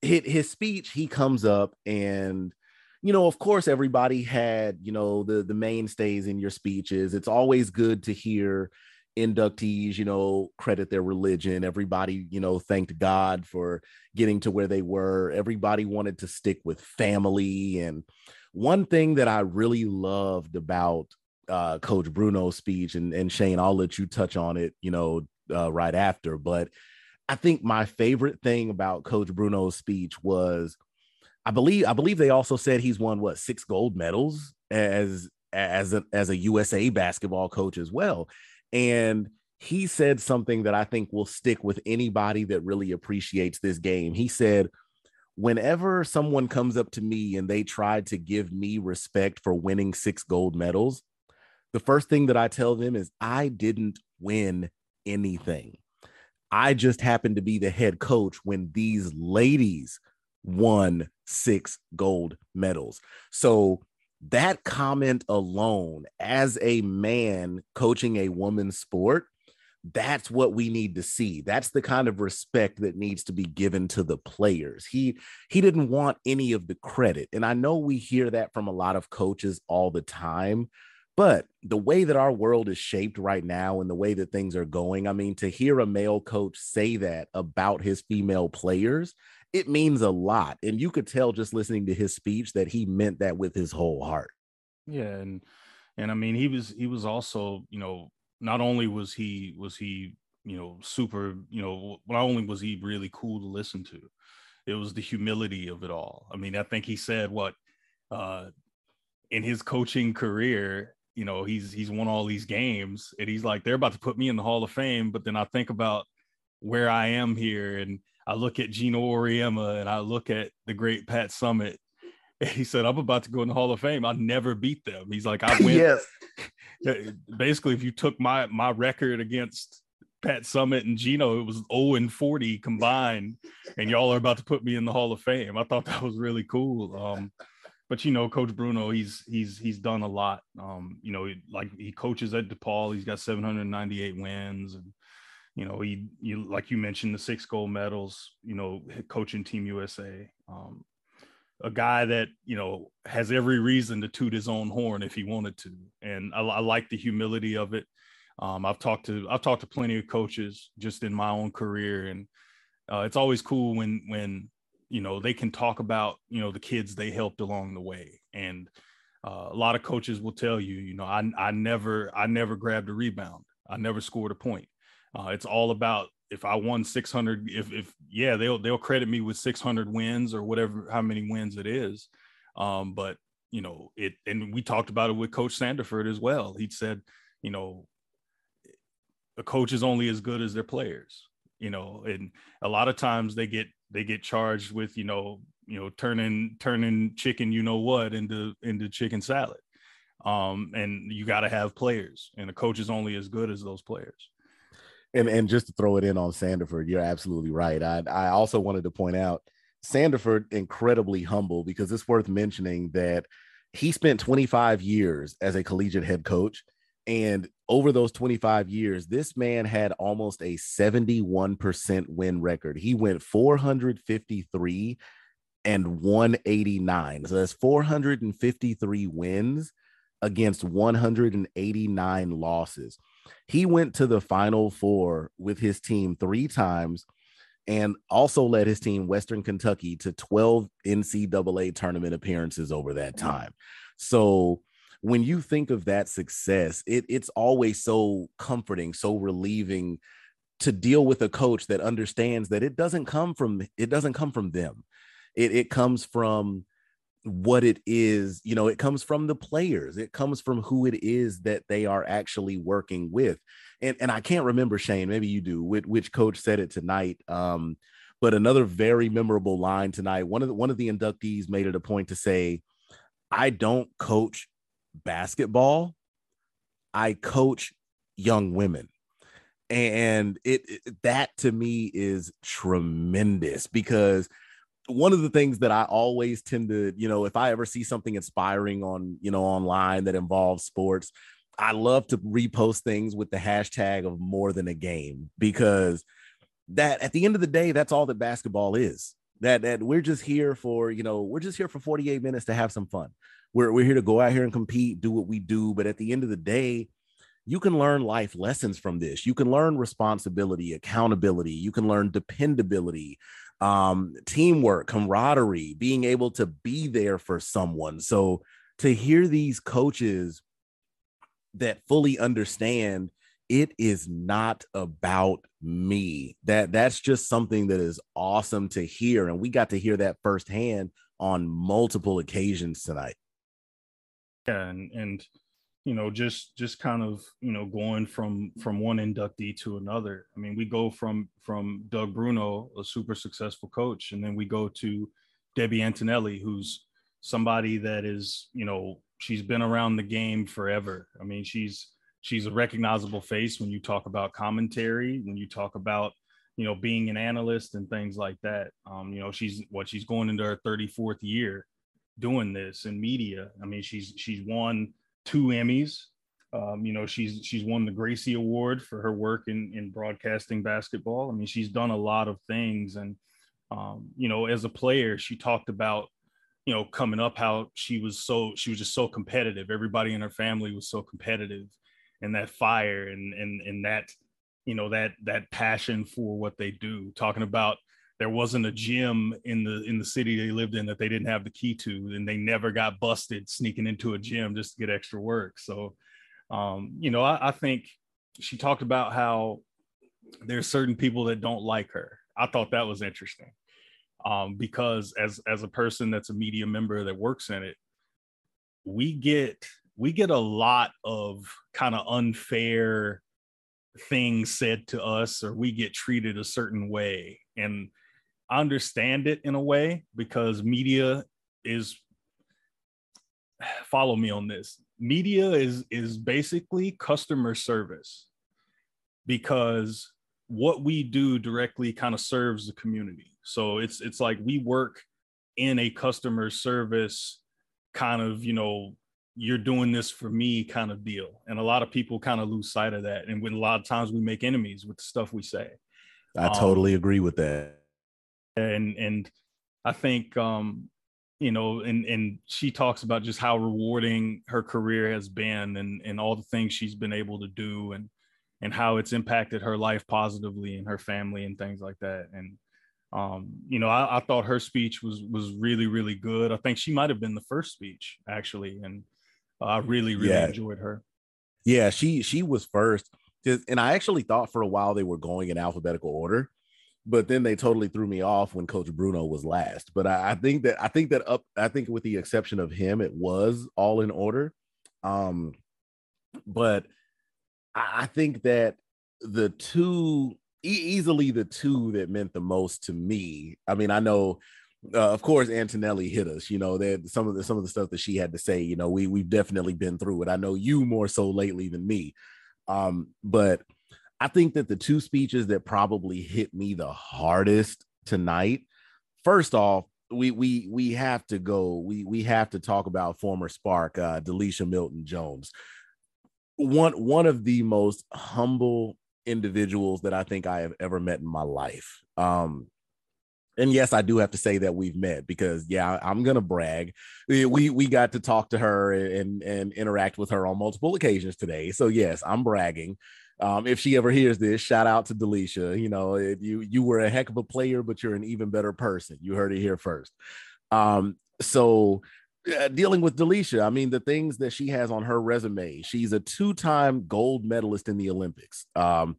hit his speech. He comes up and you know, of course, everybody had, you know, the the mainstays in your speeches. It's always good to hear inductees, you know, credit their religion. Everybody, you know, thanked God for getting to where they were. Everybody wanted to stick with family. And one thing that I really loved about uh, Coach Bruno's speech, and, and Shane, I'll let you touch on it, you know, uh, right after. But I think my favorite thing about Coach Bruno's speech was I believe I believe they also said he's won what six gold medals as as a, as a USA basketball coach as well. And he said something that I think will stick with anybody that really appreciates this game. He said, Whenever someone comes up to me and they try to give me respect for winning six gold medals, the first thing that I tell them is, I didn't win anything. I just happened to be the head coach when these ladies won six gold medals. So that comment alone, as a man coaching a woman's sport, that's what we need to see. That's the kind of respect that needs to be given to the players. He he didn't want any of the credit. And i know we hear that from a lot of coaches all the time but the way that our world is shaped right now and the way that things are going i mean to hear a male coach say that about his female players it means a lot. And you could tell just listening to his speech that he meant that with his whole heart. Yeah and and i mean he was he was also you know not only was he was he you know super you know not only was he really cool to listen to it was the humility of it all. I mean i think he said what uh in his coaching career you know he's he's won all these games and he's like they're about to put me in the hall of fame but then i think about where i am here and i look at geno auriemma and i look at the great pat summitt he said, I'm about to go in the Hall of Fame. I never beat them. He's like, I went. yes. Basically, if you took my my record against Pat summitt and Geno, it was 0 and 40 combined, and y'all are about to put me in the Hall of Fame. I thought that was really cool. Um, but you know, Coach Bruno, he's he's he's done a lot. Um, you know, like he coaches at DePaul. He's got 798 wins, and you know, he you like you mentioned the six gold medals. You know, coaching Team USA. Um, a guy that you know has every reason to toot his own horn if he wanted to, and I, I like the humility of it. Um, I've talked to I've talked to plenty of coaches just in my own career, and uh, it's always cool when when you know they can talk about you know the kids they helped along the way, and uh, a lot of coaches will tell you, you know, I I never I never grabbed a rebound, I never scored a point. Uh, it's all about if I won 600, if, if yeah, they'll, they'll credit me with 600 wins or whatever, how many wins it is. Um, but you know, it, and we talked about it with coach sanderford as well. He said, you know, a coach is only as good as their players, you know, and a lot of times they get, they get charged with, you know, you know, turning, turning chicken, you know what, into, into chicken salad. Um, and you got to have players and the coach is only as good as those players and and just to throw it in on Sanderford, you're absolutely right. I I also wanted to point out Sanderford incredibly humble because it's worth mentioning that he spent 25 years as a collegiate head coach. And over those 25 years, this man had almost a 71% win record. He went 453 and 189. So that's 453 wins against 189 losses. He went to the final four with his team three times and also led his team, Western Kentucky, to 12 NCAA tournament appearances over that time. So when you think of that success, it, it's always so comforting, so relieving to deal with a coach that understands that it doesn't come from it doesn't come from them. It, it comes from what it is you know it comes from the players it comes from who it is that they are actually working with and and i can't remember shane maybe you do which, which coach said it tonight um but another very memorable line tonight one of the one of the inductees made it a point to say i don't coach basketball i coach young women and it, it that to me is tremendous because one of the things that I always tend to, you know, if I ever see something inspiring on, you know, online that involves sports, I love to repost things with the hashtag of more than a game because that at the end of the day, that's all that basketball is. That that we're just here for, you know, we're just here for 48 minutes to have some fun. We're we're here to go out here and compete, do what we do, but at the end of the day, you can learn life lessons from this. You can learn responsibility, accountability, you can learn dependability, um, teamwork, camaraderie, being able to be there for someone. So to hear these coaches that fully understand it is not about me. That that's just something that is awesome to hear. And we got to hear that firsthand on multiple occasions tonight. Yeah, and and you know just just kind of you know going from from one inductee to another. I mean we go from from doug bruno a super successful coach and then we go to debbie antonelli who's somebody that is you know she's been around the game forever. I mean she's she's a recognizable face when you talk about commentary when you talk about you know, being an analyst and things like that. Um, you know, she's what she's going into her 34th year doing this in media. I mean, she's she's won two Emmys. Um, you know, she's she's won the Gracie Award for her work in in broadcasting basketball. I mean, she's done a lot of things, and um, you know, as a player, she talked about you know coming up how she was so she was just so competitive. Everybody in her family was so competitive, and that fire and and and that you know that that passion for what they do. Talking about there wasn't a gym in the in the city they lived in that they didn't have the key to and they never got busted sneaking into a gym just to get extra work. So um, you know I, I, think she talked about how there's certain people that don't like her. I thought that was interesting um, because as as a person that's a media member that works in it we get we get a lot of kind of unfair things said to us or we get treated a certain way. And understand it in a way because media is follow me on this. Media is is basically customer service because what we do directly kind of serves the community. So it's it's like we work in a customer service kind of you know you're doing this for me kind of deal. And a lot of people kind of lose sight of that. And when a lot of times we make enemies with the stuff we say. I totally um, agree with that and and I think um you know and and she talks about just how rewarding her career has been and and all the things she's been able to do and and how it's impacted her life positively and her family and things like that. And um you know I, I thought her speech was was really really good. I think she might have been the first speech actually and I really really yeah. enjoyed her. Yeah she she was first. And I actually thought for a while they were going in alphabetical order but then they totally threw me off when Coach Bruno was last. But I, I, think that I think that up I think with the exception of him, it was all in order. Um, but I, I think that the two e- easily the two that meant the most to me. I mean, I know uh, of course Antonelli hit us you know that some of the some of the stuff that she had to say you know we we've definitely been through it i know you more so lately than me um but I think that the two speeches that probably hit me the hardest tonight, first off, we we we have to go. We we have to talk about former Spark, uh, Delisha Milton Jones. One one of the most humble individuals that I think I have ever met in my life. Um, and yes, I do have to say that we've met because yeah, I'm gonna brag. We we got to talk to her and and interact with her on multiple occasions today. So yes, I'm bragging. Um, if she ever hears this, shout out to Delisha. You know, you you were a heck of a player, but you're an even better person. You heard it here first. Um, so uh, dealing with Delisha, I mean, the things that she has on her resume, she's a two-time gold medalist in the Olympics, um,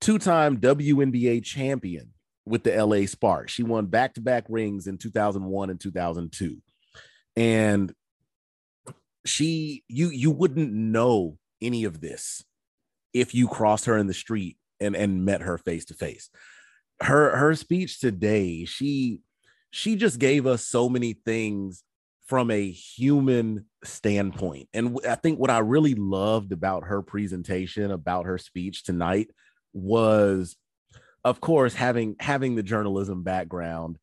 two-time WNBA champion with the LA Sparks. She won back-to-back rings in 2001 and 2002, and she you you wouldn't know any of this if you crossed her in the street and and met her face to face. Her her speech today, she she just gave us so many things from a human standpoint. And I think what I really loved about her presentation, about her speech tonight was of course having having the journalism background,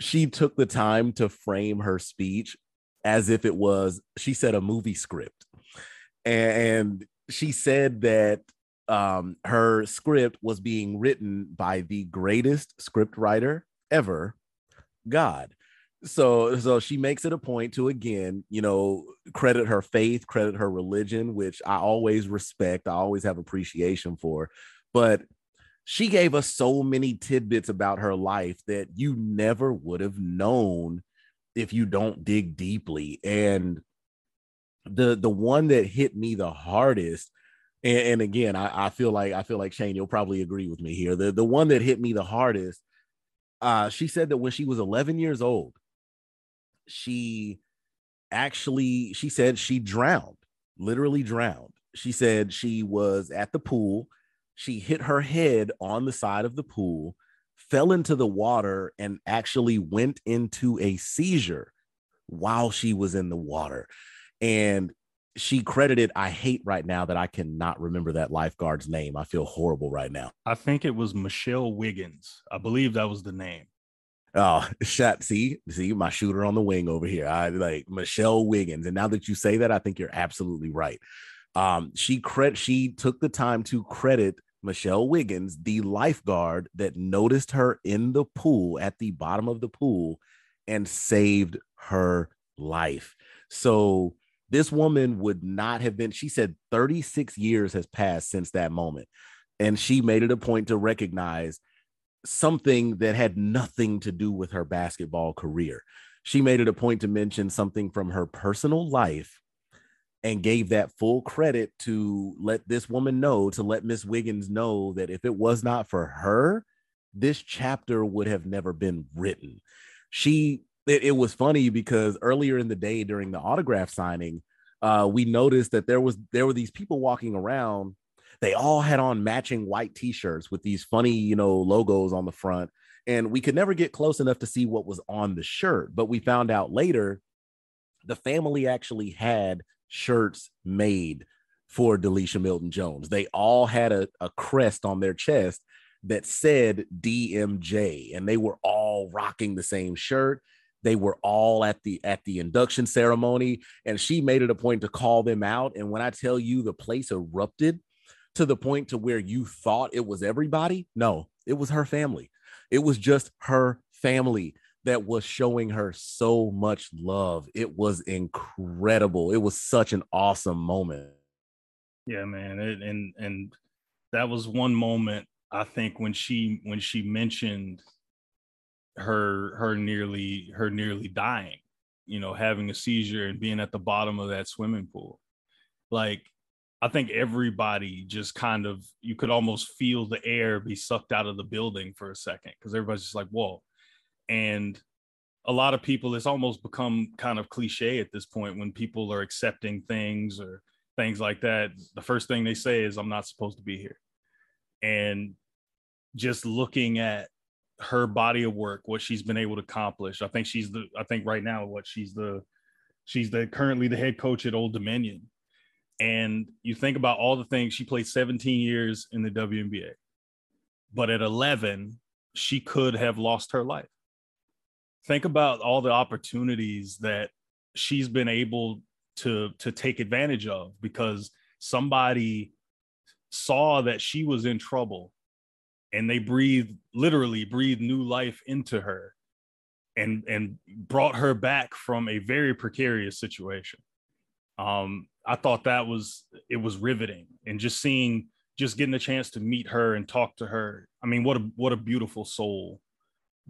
she took the time to frame her speech as if it was she said a movie script. And she said that um, her script was being written by the greatest script writer ever, God. So, so she makes it a point to again, you know, credit her faith, credit her religion, which I always respect. I always have appreciation for. But she gave us so many tidbits about her life that you never would have known if you don't dig deeply. And the the one that hit me the hardest and, and again, I, I, feel like I feel like Shane, you'll probably agree with me here. The the one that hit me the hardest, uh, she said that when she was 11 years old, she actually she said she drowned, literally drowned. She said she was at the pool, she hit her head on the side of the pool, fell into the water, and actually went into a seizure while she was in the water. And she credited, I hate right now that I cannot remember that lifeguard's name. I feel horrible right now. I think it was Michelle Wiggins. I believe that was the name. Oh, shot. See, see my shooter on the wing over here. I like Michelle Wiggins. And now that you say that, I think you're absolutely right. Um, she credit she took the time to credit Michelle Wiggins, the lifeguard that noticed her in the pool at the bottom of the pool and saved her life. So this woman would not have been, she said 36 years has passed since that moment. And she made it a point to recognize something that had nothing to do with her basketball career. She made it a point to mention something from her personal life and gave that full credit to let this woman know, to let Miss Wiggins know that if it was not for her, this chapter would have never been written. She, it, it was funny because earlier in the day during the autograph signing, uh, we noticed that there was there were these people walking around they all had on matching white t-shirts with these funny, you know, logos on the front. And we could never get close enough to see what was on the shirt. But we found out later the family actually had shirts made for Delisha Milton Jones. They all had a, a crest on their chest that said DMJ, and they were all rocking the same shirt. They were all at the at the induction ceremony, and she made it a point to call them out. And when I tell you the place erupted, to the point to where you thought it was everybody. No, it was her family. It was just her family that was showing her so much love. It was incredible. It was such an awesome moment. Yeah, man. It, and and that was one moment I think when she when she mentioned her her nearly her nearly dying, you know, having a seizure and being at the bottom of that swimming pool. Like I think everybody just kind of you could almost feel the air be sucked out of the building for a second because everybody's just like, whoa. And a lot of people, it's almost become kind of cliche at this point when people are accepting things or things like that. The first thing they say is, I'm not supposed to be here. And just looking at her body of work, what she's been able to accomplish. I think she's the, I think right now, what she's the, she's the currently the head coach at Old Dominion and you think about all the things she played 17 years in the WNBA, but at 11, she could have lost her life. Think about all the opportunities that she's been able to to take advantage of because somebody saw that she was in trouble and they breathed literally breathed new life into her and and brought her back from a very precarious situation um I thought that was it was riveting and just seeing just getting a chance to meet her and talk to her. I mean, what a what a beautiful soul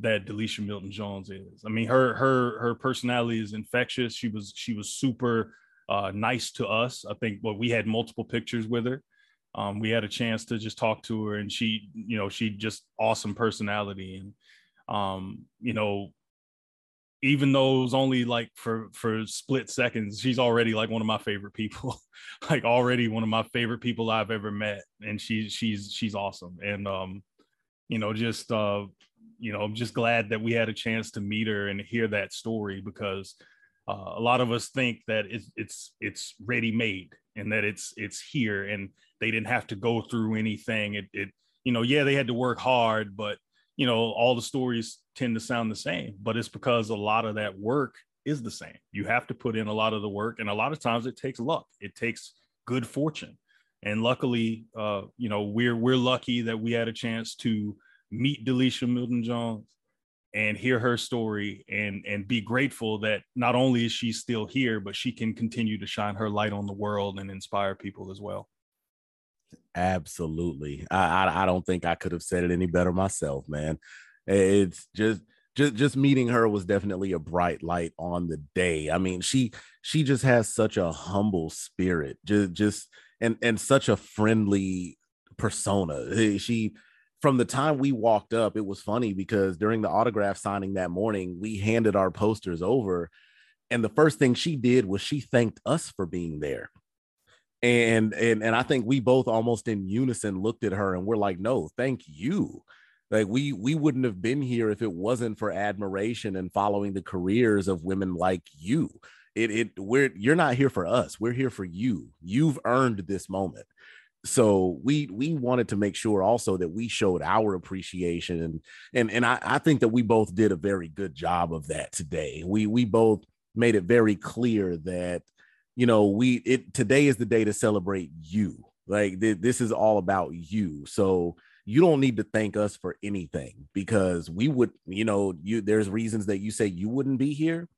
that Delisha Milton Jones is. I mean, her her her personality is infectious. She was she was super uh, nice to us. I think well, we had multiple pictures with her. Um, we had a chance to just talk to her, and she, you know, she just awesome personality, and um, you know, even though it was only like for for split seconds she's already like one of my favorite people. Like already one of my favorite people i've ever met. And she's she's she's awesome. And um you know just uh you know i'm just glad that we had a chance to meet her and hear that story because uh, a lot of us think that it's it's it's ready made and that it's it's here. And they didn't have to go through anything. It, it you know yeah they had to work hard but you know all the stories tend to sound the same but it's because a lot of that work is the same. You have to put in a lot of the work and a lot of times it takes luck. It takes good fortune. And luckily uh, you know we're we're lucky that we had a chance to meet delisha milton jones and hear her story and and be grateful that not only is she still here but she can continue to shine her light on the world and inspire people as well Absolutely. I, I, I don't think I could have said it any better myself, man. It's just just just meeting her was definitely a bright light on the day. I mean, she she just has such a humble spirit, just just and and such a friendly persona. Eh, she from the time we walked up, it was funny because during the autograph signing that morning, we handed our posters over and the first thing she did was she thanked us for being there and and and I think we both almost in unison looked at her and we're like, no, thank you. Like we we wouldn't have been here if it wasn't for admiration and following the careers of women like you. it it we're you're not here for us. We're here for you. You've earned this moment. So we we wanted to make sure also that we showed our appreciation and and and I, I think that we both did a very good job of that today. We we both made it very clear that you know we it today is the day to celebrate you. Like th- this is all about you. So you don't need to thank us for anything because we would, you know, you there's reasons that you say you wouldn't be here.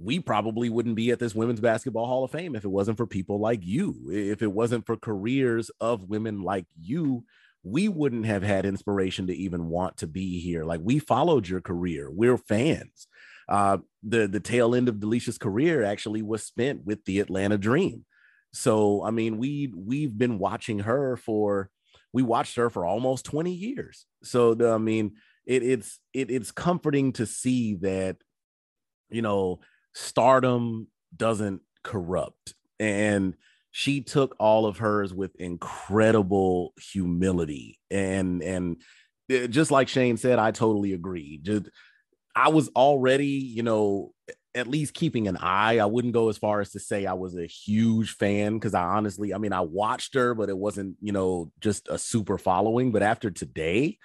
We probably wouldn't be at this Women's Basketball Hall of Fame if it wasn't for people like you. If it wasn't for careers of women like you, we wouldn't have had inspiration to even want to be here. Like we followed your career. We're fans. Uh, the the tail end of Delisha's career actually was spent with the Atlanta Dream. So I mean, we we've been watching her for we watched her for almost 20 years. So the, I mean, it, it's it, it's comforting to see that you know stardom doesn't corrupt and she took all of hers with incredible humility and and eh, just like Shane said I totally agree just I was already you know at least keeping an eye. I wouldn't go as far as to say I was a huge fan because I honestly, I mean, I watched her, but it wasn't, you know, just a super following. But after today,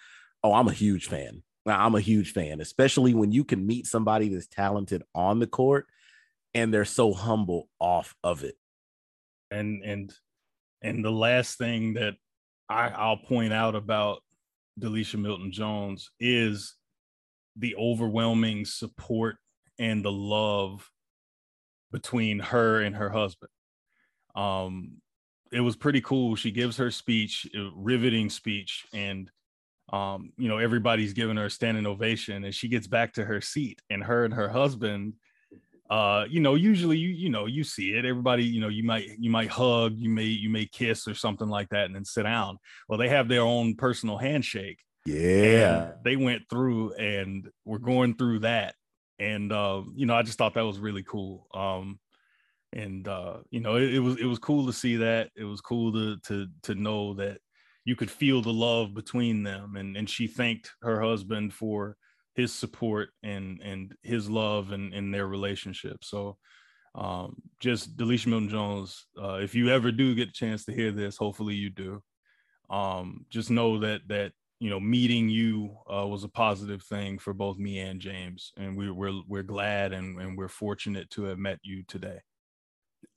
oh, I'm a huge fan. I'm a huge fan, especially when you can meet somebody that's talented on the court and they're so humble off of it. And and and the last thing that I, I'll point out about Delisha Milton Jones is the overwhelming support and the love between her and her husband. Um, it was pretty cool. She gives her speech, riveting speech, and um, you know everybody's giving her a standing ovation, and she gets back to her seat, and her and her husband. Uh, you know, usually you you know you see it. Everybody, you know, you might you might hug, you may you may kiss or something like that, and then sit down. Well, they have their own personal handshake. Yeah, they went through and we're going through that and uh, you know, I just thought that was really cool. Um, and uh, you know, it, it, was it was cool to see that. It was cool to to to know that you could feel the love between them, and and she thanked her husband for his support and and his love and in their relationship. So um, just Delisha Milton Jones, uh, if you ever do get a chance to hear this, hopefully you do. Um, just know that that you know, meeting you uh, was a positive thing for both me and James, and we, we're we're glad and, and we're fortunate to have met you today.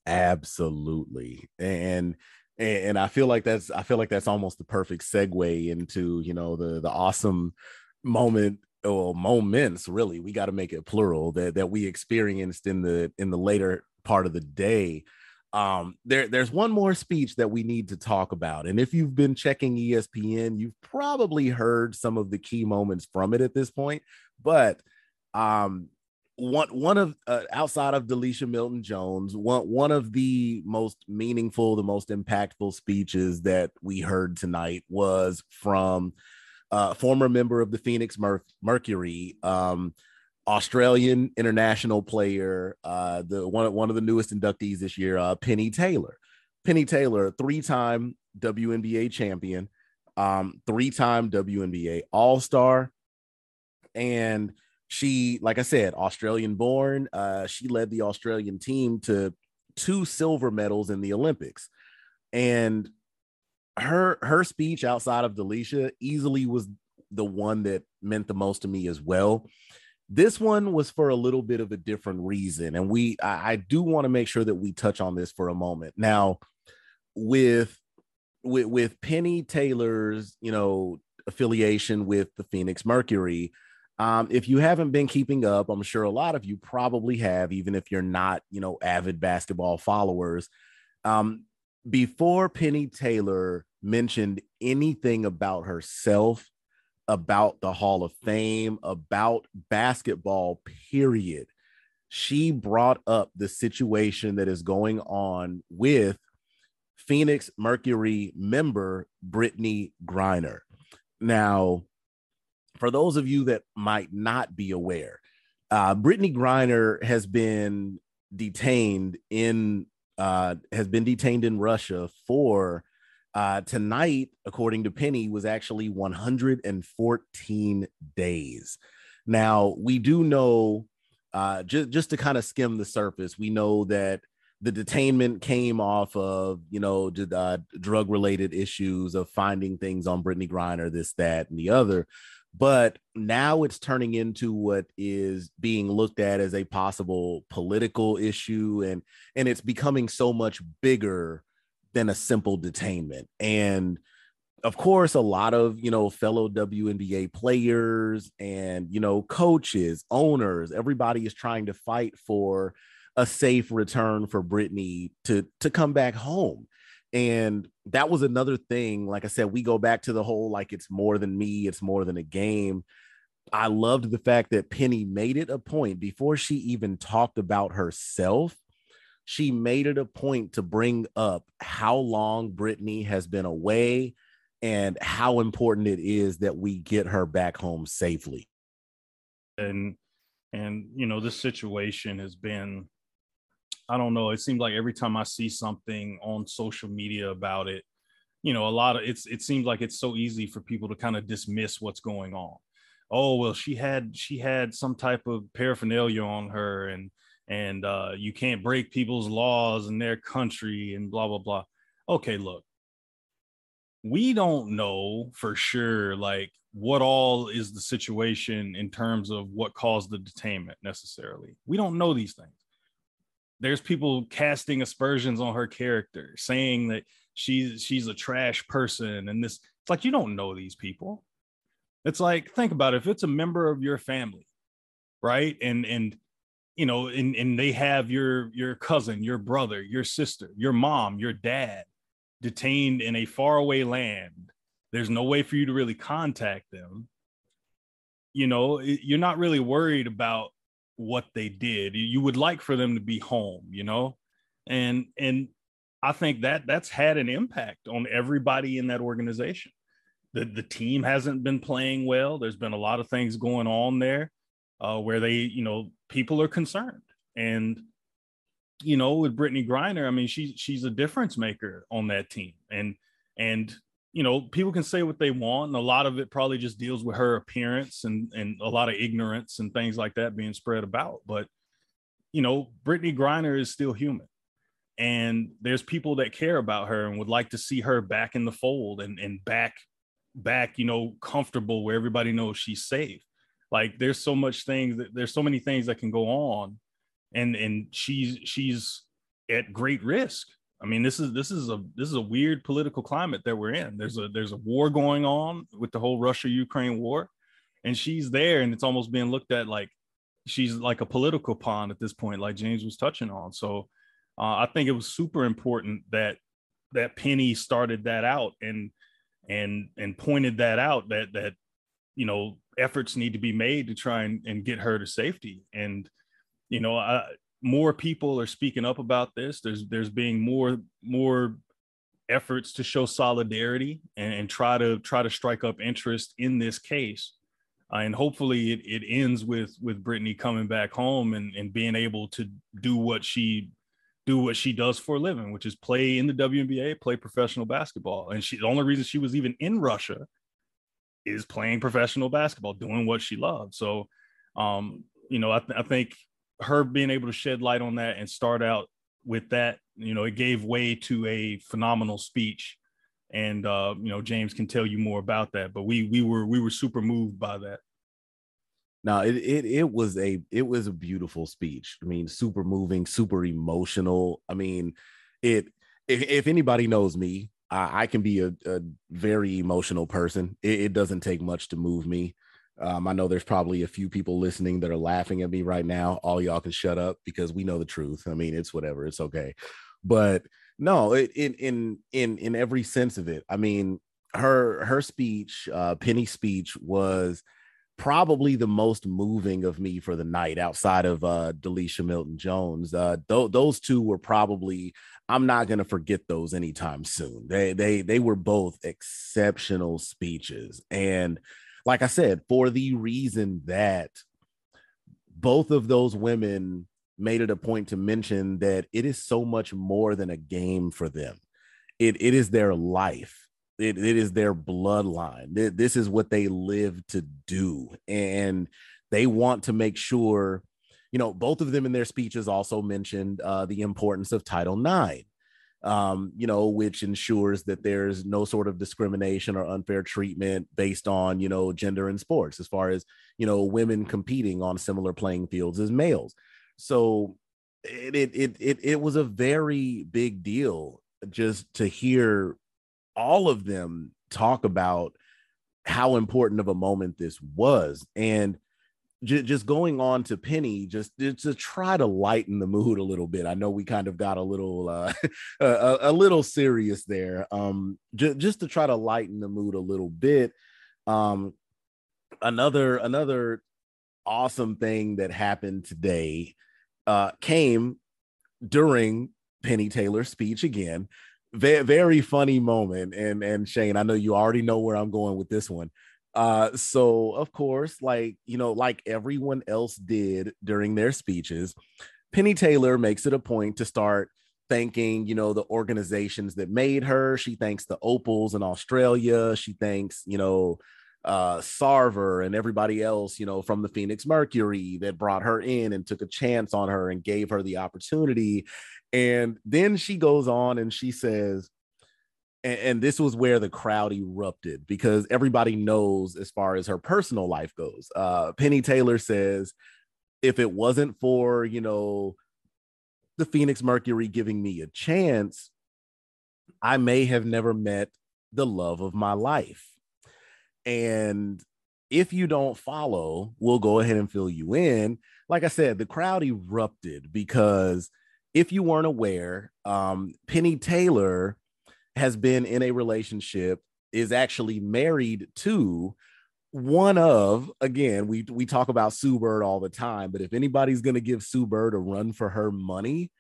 Absolutely, and and I feel like that's I feel like that's almost the perfect segue into you know the the awesome moment or moments really. We got to make it plural that that we experienced in the in the later part of the day um, there, there's one more speech that we need to talk about. And if you've been checking ESPN, you've probably heard some of the key moments from it at this point. But um, one one of uh, outside of Delisha Milton Jones, one one of the most meaningful, the most impactful speeches that we heard tonight was from uh, former member of the Phoenix Mer- Mercury, um, Australian international player, uh, the one one of the newest inductees this year, uh, Penny Taylor. Penny Taylor, three-time WNBA champion, um, three-time WNBA All-Star, and she, like I said, Australian born. Uh, she led the Australian team to two silver medals in the Olympics, and her her speech outside of Delisha easily was the one that meant the most to me as well this one was for a little bit of a different reason, and we I, I do want to make sure that we touch on this for a moment. Now, with with with Penny Taylor's, you know, affiliation with the Phoenix Mercury, um, if you haven't been keeping up, I'm sure a lot of you probably have, even if you're not, you know, avid basketball followers. Um, before Penny Taylor mentioned anything about herself about the Hall of Fame, about basketball, period. She brought up the situation that is going on with Phoenix Mercury member Brittney Griner. Now, for those of you that might not be aware, uh, Brittney Griner has been detained in uh, has been detained in Russia for uh, tonight, according to Penny, was actually 114 days. Now, we do know uh, just just to kind of skim the surface, we know that the detainment came off of you know uh, drug related issues of finding things on Brittney Griner, this, that, and the other. But now it's turning into what is being looked at as a possible political issue, and and it's becoming so much bigger than a simple detainment. And of course, a lot of you know fellow WNBA players and you know coaches, owners, everybody is trying to fight for a safe return for Brittney to to come back home. And that was another thing. Like I said, we go back to the whole like it's more than me, it's more than a game. I loved the fact that Penny made it a point before she even talked about herself. She made it a point to bring up how long Brittney has been away and how important it is that we get her back home safely. And and you know, this situation has been I don't know. It seems like every time I see something on social media about it, you know, a lot of it's it seems like it's so easy for people to kind of dismiss what's going on. Oh, well, she had she had some type of paraphernalia on her and and uh you can't break people's laws in their country and blah blah blah. Okay, look. We don't know for sure like what all is the situation in terms of what caused the detainment necessarily. We don't know these things there's people casting aspersions on her character, saying that she's she's a trash person, and this it's like you don't know these people. It's like think about it, if it's a member of your family, right? And and you know, and and they have your your cousin, your brother, your sister, your mom, your dad detained in a faraway land. There's no way for you to really contact them. You know, you're not really worried about what they did. You would like for them to be home, you know? And and I think that that's had an impact on everybody in that organization. The the team hasn't been playing well. There's been a lot of things going on there uh, where they, you know, people are concerned. And you know, with Brittney Griner, I mean, she's she's a difference maker on that team. And and you know, people can say what they want, and a lot of it probably just deals with her appearance and and a lot of ignorance and things like that being spread about. But you know, Brittney Griner is still human, and there's people that care about her and would like to see her back in the fold and and back back, you know, comfortable where everybody knows she's safe. Like there's so much things that there's so many things that can go on, and and she's she's at great risk I mean, this is this is a this is a weird political climate that we're in. There's a there's a war going on with the whole Russia Ukraine war, and she's there, and it's almost being looked at like she's like a political pawn at this point, like James was touching on. So uh, I think it was super important that that Penny started that out and and and pointed that out that that you know efforts need to be made to try and, and get her to safety and you know I, more people are speaking up about this. There's there's being more more efforts to show solidarity and, and try to try to strike up interest in this case. Uh, and hopefully it, it ends with with Brittney coming back home and, and being able to do what she do what she does for a living, which is play in the WNBA, play professional basketball. And she the only reason she was even in Russia is playing professional basketball, doing what she loves. So um, you know, I, th- I think her being able to shed light on that and start out with that, you know, it gave way to a phenomenal speech. And uh, you know, James can tell you more about that, but we we were we were super moved by that. No, it it it was a it was a beautiful speech. I mean, super moving, super emotional. I mean, it if, if anybody knows me, I, I can be a, a, very emotional person. It, it, doesn't take much to move me. Um, I know there's probably a few people listening that are laughing at me right now. All y'all can shut up because we know the truth. I mean, it's whatever, it's okay. But no, it, in in in in every sense of it. I mean, her her speech, uh, Penny's speech was probably the most moving of me for the night outside of uh Delisha Milton Jones. Uh th- those two were probably I'm not going to forget those anytime soon. They they they were both exceptional speeches and like I said, for the reason that both of those women made it a point to mention that it is so much more than a game for them. It, it is their life. It, it is their bloodline. This is what they live to do. And they want to make sure, you know, both of them in their speeches also mentioned uh, the importance of Title IX, um, you know, which ensures that there's no sort of discrimination or unfair treatment based on, you know, gender in sports, as far as, you know, women competing on similar playing fields as males. So it, it, it, it was a very big deal just to hear all of them talk about how important of a moment this was. And j- just going on to Penny, just, just to try to lighten the mood a little bit. I know we kind of got a little uh, a, a, little serious there. Um, j- just to try to lighten the mood a little bit. Um, another another awesome thing that happened today uh, came during Penny Taylor's speech again. Very, very funny moment. And and Shane, I know you already know where I'm going with this one. Uh, so of course, like you know, like everyone else did during their speeches, Penny Taylor makes it a point to start thanking, you know, the organizations that made her. She thanks the Opals in Australia. She thanks, you know, uh, Sarver and everybody else, you know, from the Phoenix Mercury that brought her in and took a chance on her and gave her the opportunity. And then she goes on and she says, and, and this was where the crowd erupted because everybody knows as far as her personal life goes. Uh, Penny Taylor says, if it wasn't for, you know, the Phoenix Mercury giving me a chance, I may have never met the love of my life. And if you don't follow, we'll go ahead and fill you in. Like I said, the crowd erupted because if you weren't aware, um, Penny Taylor has been in a relationship, is actually married to one of again we we talk about Sue Bird all the time, but if anybody's going to give Sue Bird a run for her money,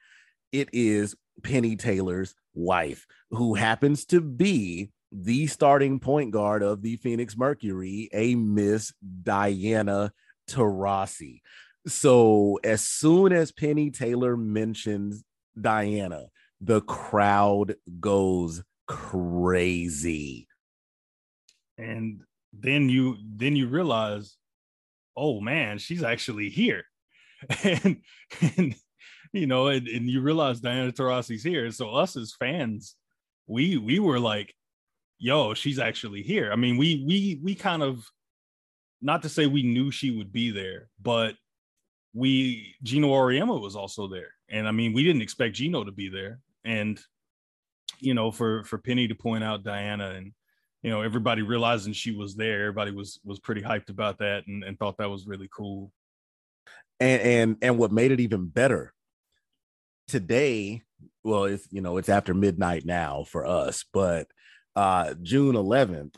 it is Penny Taylor's wife, who happens to be the starting point guard of the Phoenix Mercury, a Miss Diana Taurasi. So as soon as Penny Taylor mentions Diana, the crowd goes crazy. And then you then you realize, oh man, she's actually here. And and you know, and, and you realize Diana Taurasi's here. So us as fans, we we were like, yo, she's actually here. I mean, we we we kind of not to say we knew she would be there, but we Geno Auriemma was also there. And I mean, we didn't expect Geno to be there. And you know, for for Penny to point out Diana and you know, everybody realizing she was there, everybody was was pretty hyped about that and, and thought that was really cool. And and and what made it even better today, well, it's you know, it's after midnight now for us, but uh June 11th,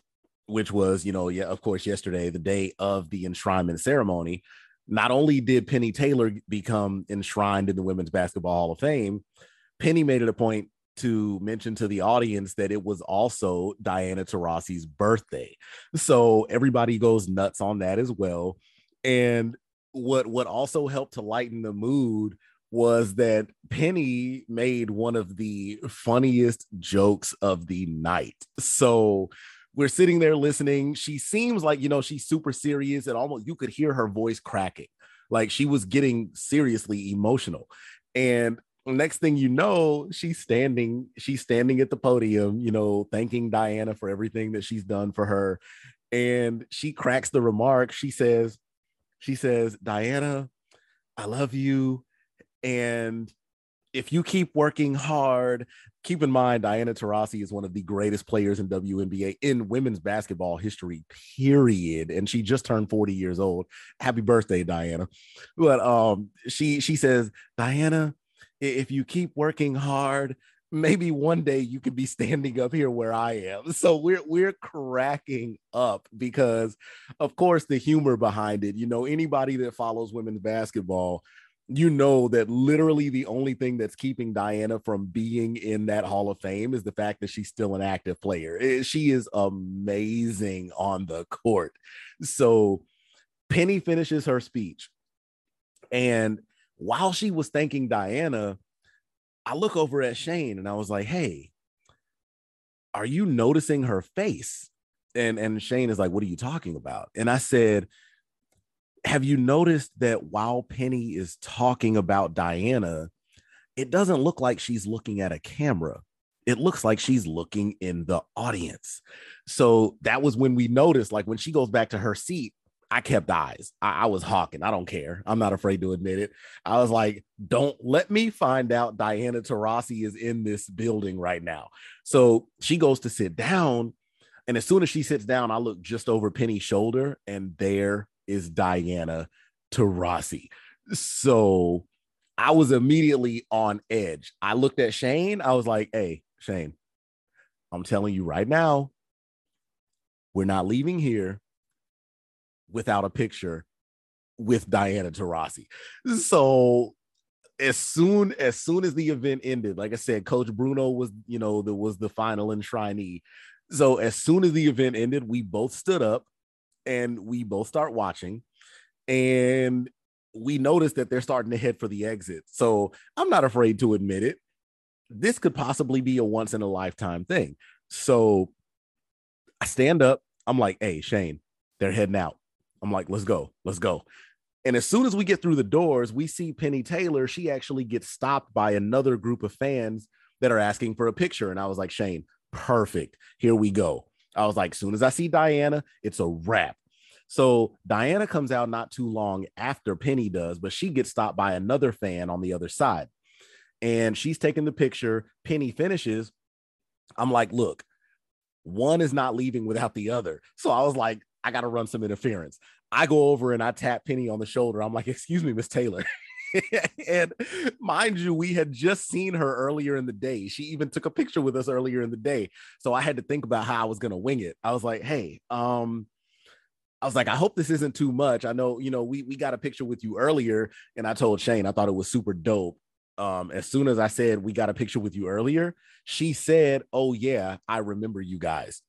which was, you know, yeah, of course, yesterday, the day of the enshrinement ceremony, not only did Penny Taylor become enshrined in the Women's Basketball Hall of Fame, Penny made it a point to mention to the audience that it was also Diana Taurasi's birthday. So everybody goes nuts on that as well. And what what also helped to lighten the mood was that Penny made one of the funniest jokes of the night. So we're sitting there listening. She seems like, you know, she's super serious and almost you could hear her voice cracking. Like she was getting seriously emotional. And next thing you know, she's standing, she's standing at the podium, you know, thanking Diana for everything that she's done for her. And she cracks the remark. She says, she says, Diana, I love you. And if you keep working hard, keep in mind Diana Taurasi is one of the greatest players in WNBA in women's basketball history, period. And she just turned 40 years old. Happy birthday, Diana. But um, she she says, Diana, if you keep working hard, maybe one day you could be standing up here where I am. So we're we're cracking up because of course the humor behind it. You know, anybody that follows women's basketball you know that literally the only thing that's keeping Diana from being in that Hall of Fame is the fact that she's still an active player. She is amazing on the court. So Penny finishes her speech. And while she was thanking Diana, I look over at Shane and I was like, hey, are you noticing her face? And and Shane is like, what are you talking about? And I said, have you noticed that while Penny is talking about Diana, it doesn't look like she's looking at a camera. It looks like she's looking in the audience. So that was when we noticed, like when she goes back to her seat, I kept eyes. I, I, was hawking. I don't care. I'm not afraid to admit it. I was like, don't let me find out Diana Taurasi is in this building right now. So she goes to sit down. And as soon as she sits down, I look just over Penny's shoulder, and there is Diana Taurasi. So I was immediately on edge. I looked at Shane. I was like, hey, Shane, I'm telling you right now, we're not leaving here without a picture with Diana Taurasi. So as soon as soon as the event ended, like I said, Coach Bruno was, you know, there was the final enshrinee. So as soon as the event ended, we both stood up and we both start watching. And we noticed that they're starting to head for the exit. So I'm not afraid to admit it. This could possibly be a once in a lifetime thing. So I stand up. I'm like, hey, Shane, they're heading out. I'm like, let's go, let's go. And as soon as we get through the doors, we see Penny Taylor. She actually gets stopped by another group of fans that are asking for a picture. And I was like, Shane, perfect. Here we go. I was like, soon as I see Diana, it's a wrap. So Diana comes out not too long after Penny does, but she gets stopped by another fan on the other side. And she's taking the picture. Penny finishes. I'm like, look, one is not leaving without the other. So I was like, I got to run some interference. I go over and I tap Penny on the shoulder. I'm like, excuse me, Miss Taylor. and mind you, we had just seen her earlier in the day. She even took a picture with us earlier in the day. So I had to think about how I was going to wing it. I was like, hey, um, I was like, I hope this isn't too much. I know, you know, we we got a picture with you earlier, and I told Shane I thought it was super dope. Um, as soon as I said we got a picture with you earlier, she said, "Oh yeah, I remember you guys."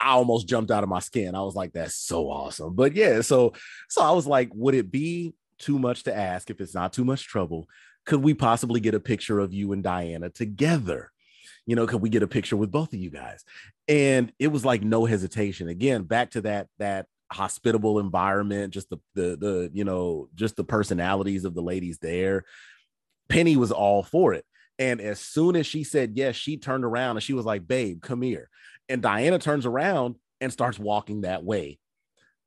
I almost jumped out of my skin. I was like, that's so awesome. But yeah, so so I was like, would it be too much to ask if it's not too much trouble? Could we possibly get a picture of you and Diana together? You know, could we get a picture with both of you guys? And it was like no hesitation. Again, back to that that hospitable environment, just the the the you know, just the personalities of the ladies there. Penny was all for it. And as soon as she said yes, she turned around and she was like, "Babe, come here." And Diana turns around and starts walking that way.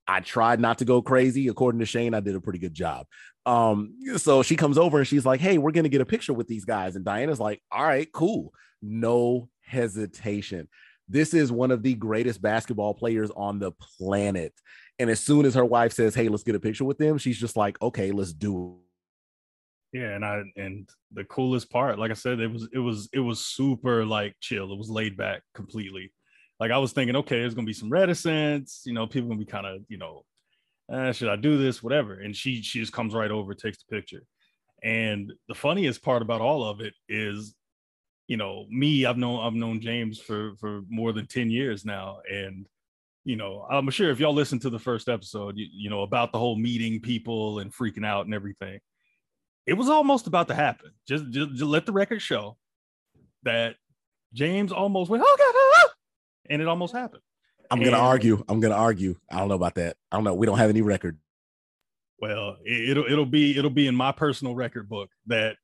I tried not to go crazy. According to Shane, I did a pretty good job. Um, so she comes over and she's like, Hey, we're gonna get a picture with these guys. And Diana's like, All right, cool. No hesitation. This is one of the greatest basketball players on the planet. And as soon as her wife says, Hey, let's get a picture with them, she's just like, Okay, let's do it. Yeah, and I and the coolest part, like I said, it was it was it was super like chill. It was laid back completely like I was thinking, okay, there's gonna be some reticence, you know, people gonna be kind of, you know, eh, should I do this, whatever. And she she just comes right over, takes the picture. And the funniest part about all of it is, you know, me, I've known I've known James for for more than 10 years now. And you know, I'm sure if y'all listen to the first episode, you, you know, about the whole meeting people and freaking out and everything, it was almost about to happen. Just, just, just let the record show that James almost went, oh God, oh, and it almost happened. I'm and, gonna argue. I'm gonna argue. I don't know about that. I don't know. We don't have any record. Well, it, will it'll be it'll be in my personal record book that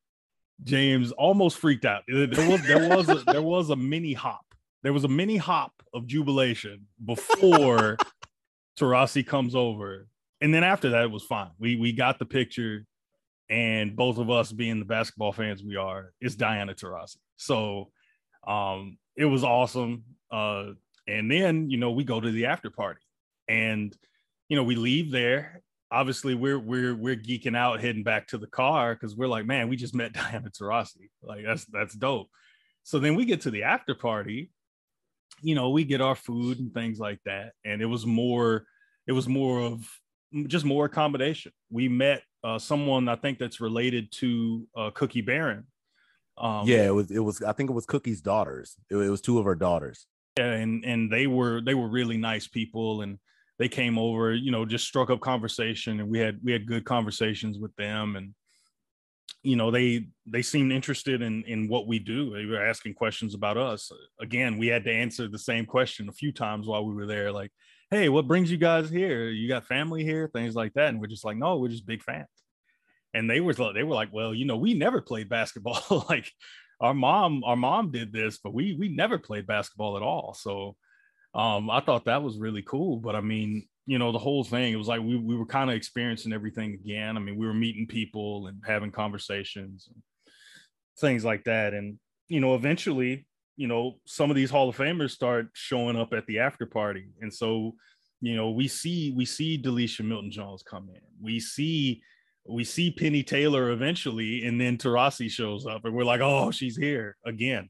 James almost freaked out. There was there was a, there was a mini hop. There was a mini hop of jubilation before Taurasi comes over, and then after that it was fine. We we got the picture, and both of us being the basketball fans we are, it's Diana Taurasi. So, um, it was awesome. Uh, and then you know we go to the after party, and you know we leave there. Obviously, we're we're we're geeking out, heading back to the car because we're like, man, we just met Diana Taurasi. Like that's that's dope. So then we get to the after party. You know, we get our food and things like that, and it was more. It was more of just more accommodation. We met uh, someone I think that's related to uh, Cookie Baron. Um, yeah, it was. It was. I think it was Cookie's daughters. It, it was two of her daughters and and they were they were really nice people and they came over you know just struck up conversation and we had we had good conversations with them and you know they they seemed interested in in what we do they were asking questions about us again we had to answer the same question a few times while we were there like hey, what brings you guys here? You got family here, things like that. And we're just like, no, we're just big fans. And they were they were like, well, you know, we never played basketball. like our mom, our mom did this, but we we never played basketball at all. So um, I thought that was really cool. But I mean, you know, the whole thing, it was like we, we were kind of experiencing everything again. I mean, we were meeting people and having conversations and things like that. And, you know, eventually, you know, some of these Hall of Famers start showing up at the after party. And so, you know, we see we see Delisha Milton Jones come in. We see we see Penny Taylor eventually, and then Taurasi shows up, and we're like, oh, she's here again.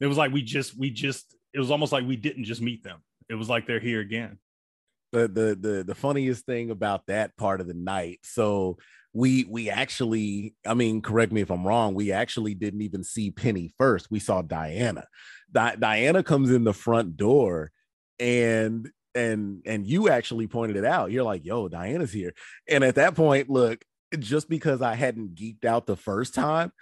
It was like we just we just it was almost like we didn't just meet them. It was like they're here again. The the the the funniest thing about that part of the night. So we we actually, I mean, correct me if I'm wrong. We actually didn't even see Penny first. We saw Diana. Di- Diana comes in the front door, and and and you actually pointed it out. You're like, "Yo, Diana's here." And at that point, look, just because I hadn't geeked out the first time,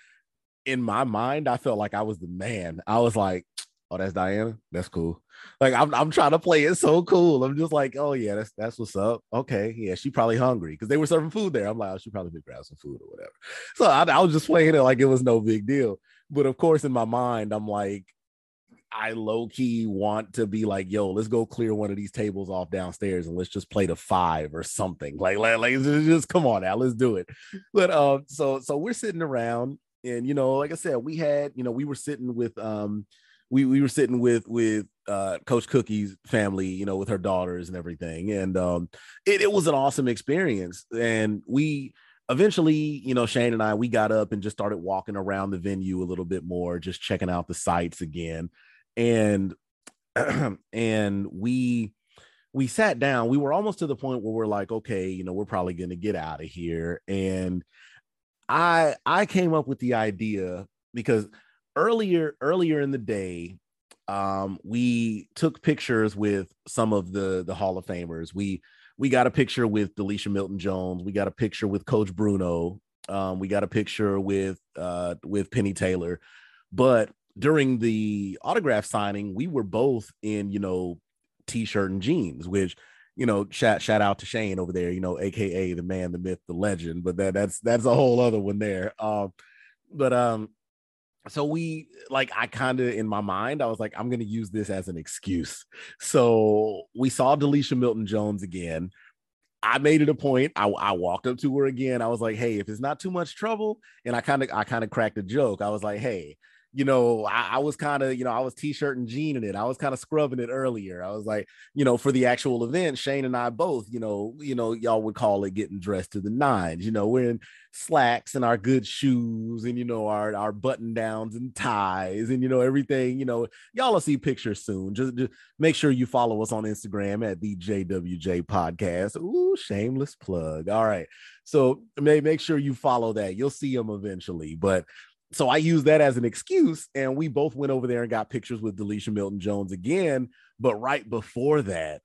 in my mind, I felt like I was the man. I was like, oh, that's Diana. That's cool. Like I'm, I'm trying to play it so cool. I'm just like, oh yeah, that's that's what's up. Okay, yeah, she probably hungry because they were serving food there. I'm like, oh, she probably did grab some food or whatever. So I, I was just playing it like it was no big deal. But of course, in my mind, I'm like, I low key want to be like, yo, let's go clear one of these tables off downstairs and let's just play the five or something. Like, like, like just come on now, let's do it. But um, so so we're sitting around, and you know, like I said, we had, you know, we were sitting with um we we were sitting with with uh, Coach Cookie's family, you know, with her daughters and everything, and um, it, it was an awesome experience. And we eventually, you know, Shane and I, we got up and just started walking around the venue a little bit more, just checking out the sites again, and and we we sat down. We were almost to the point where we're like, okay, you know, we're probably going to get out of here, and I I came up with the idea because earlier earlier in the day um, we took pictures with some of the the hall of famers. We we got a picture with delisha milton jones. We got a picture with coach bruno. Um, we got a picture with uh, with penny taylor. But during the autograph signing we were both in you know t-shirt and jeans which you know shout shout out to shane over there you know aka the man the myth the legend but that that's that's a whole other one there. Um but um so we like i kind of in my mind i was like i'm to use this as an excuse. So we saw delisha milton jones again. I made it a point I, I walked up to her again. I was like hey if it's not too much trouble and i kind of i kind of cracked a joke. I was like hey you know, I, I was kind of, you know, I was t-shirt and jeaning it. I was kind of scrubbing it earlier. I was like, you know, for the actual event, Shane and I both, you know, you know, y'all would call it getting dressed to the nines. You know, we're in slacks and our good shoes and you know our our button downs and ties and you know everything. You know, y'all will see pictures soon. Just, just make sure you follow us on Instagram at the JWJ Podcast. Ooh, shameless plug. All right. So may make sure you follow that. You'll see them eventually. But so I used that as an excuse, and we both went over there and got pictures with Delisha Milton Jones again. But right before that,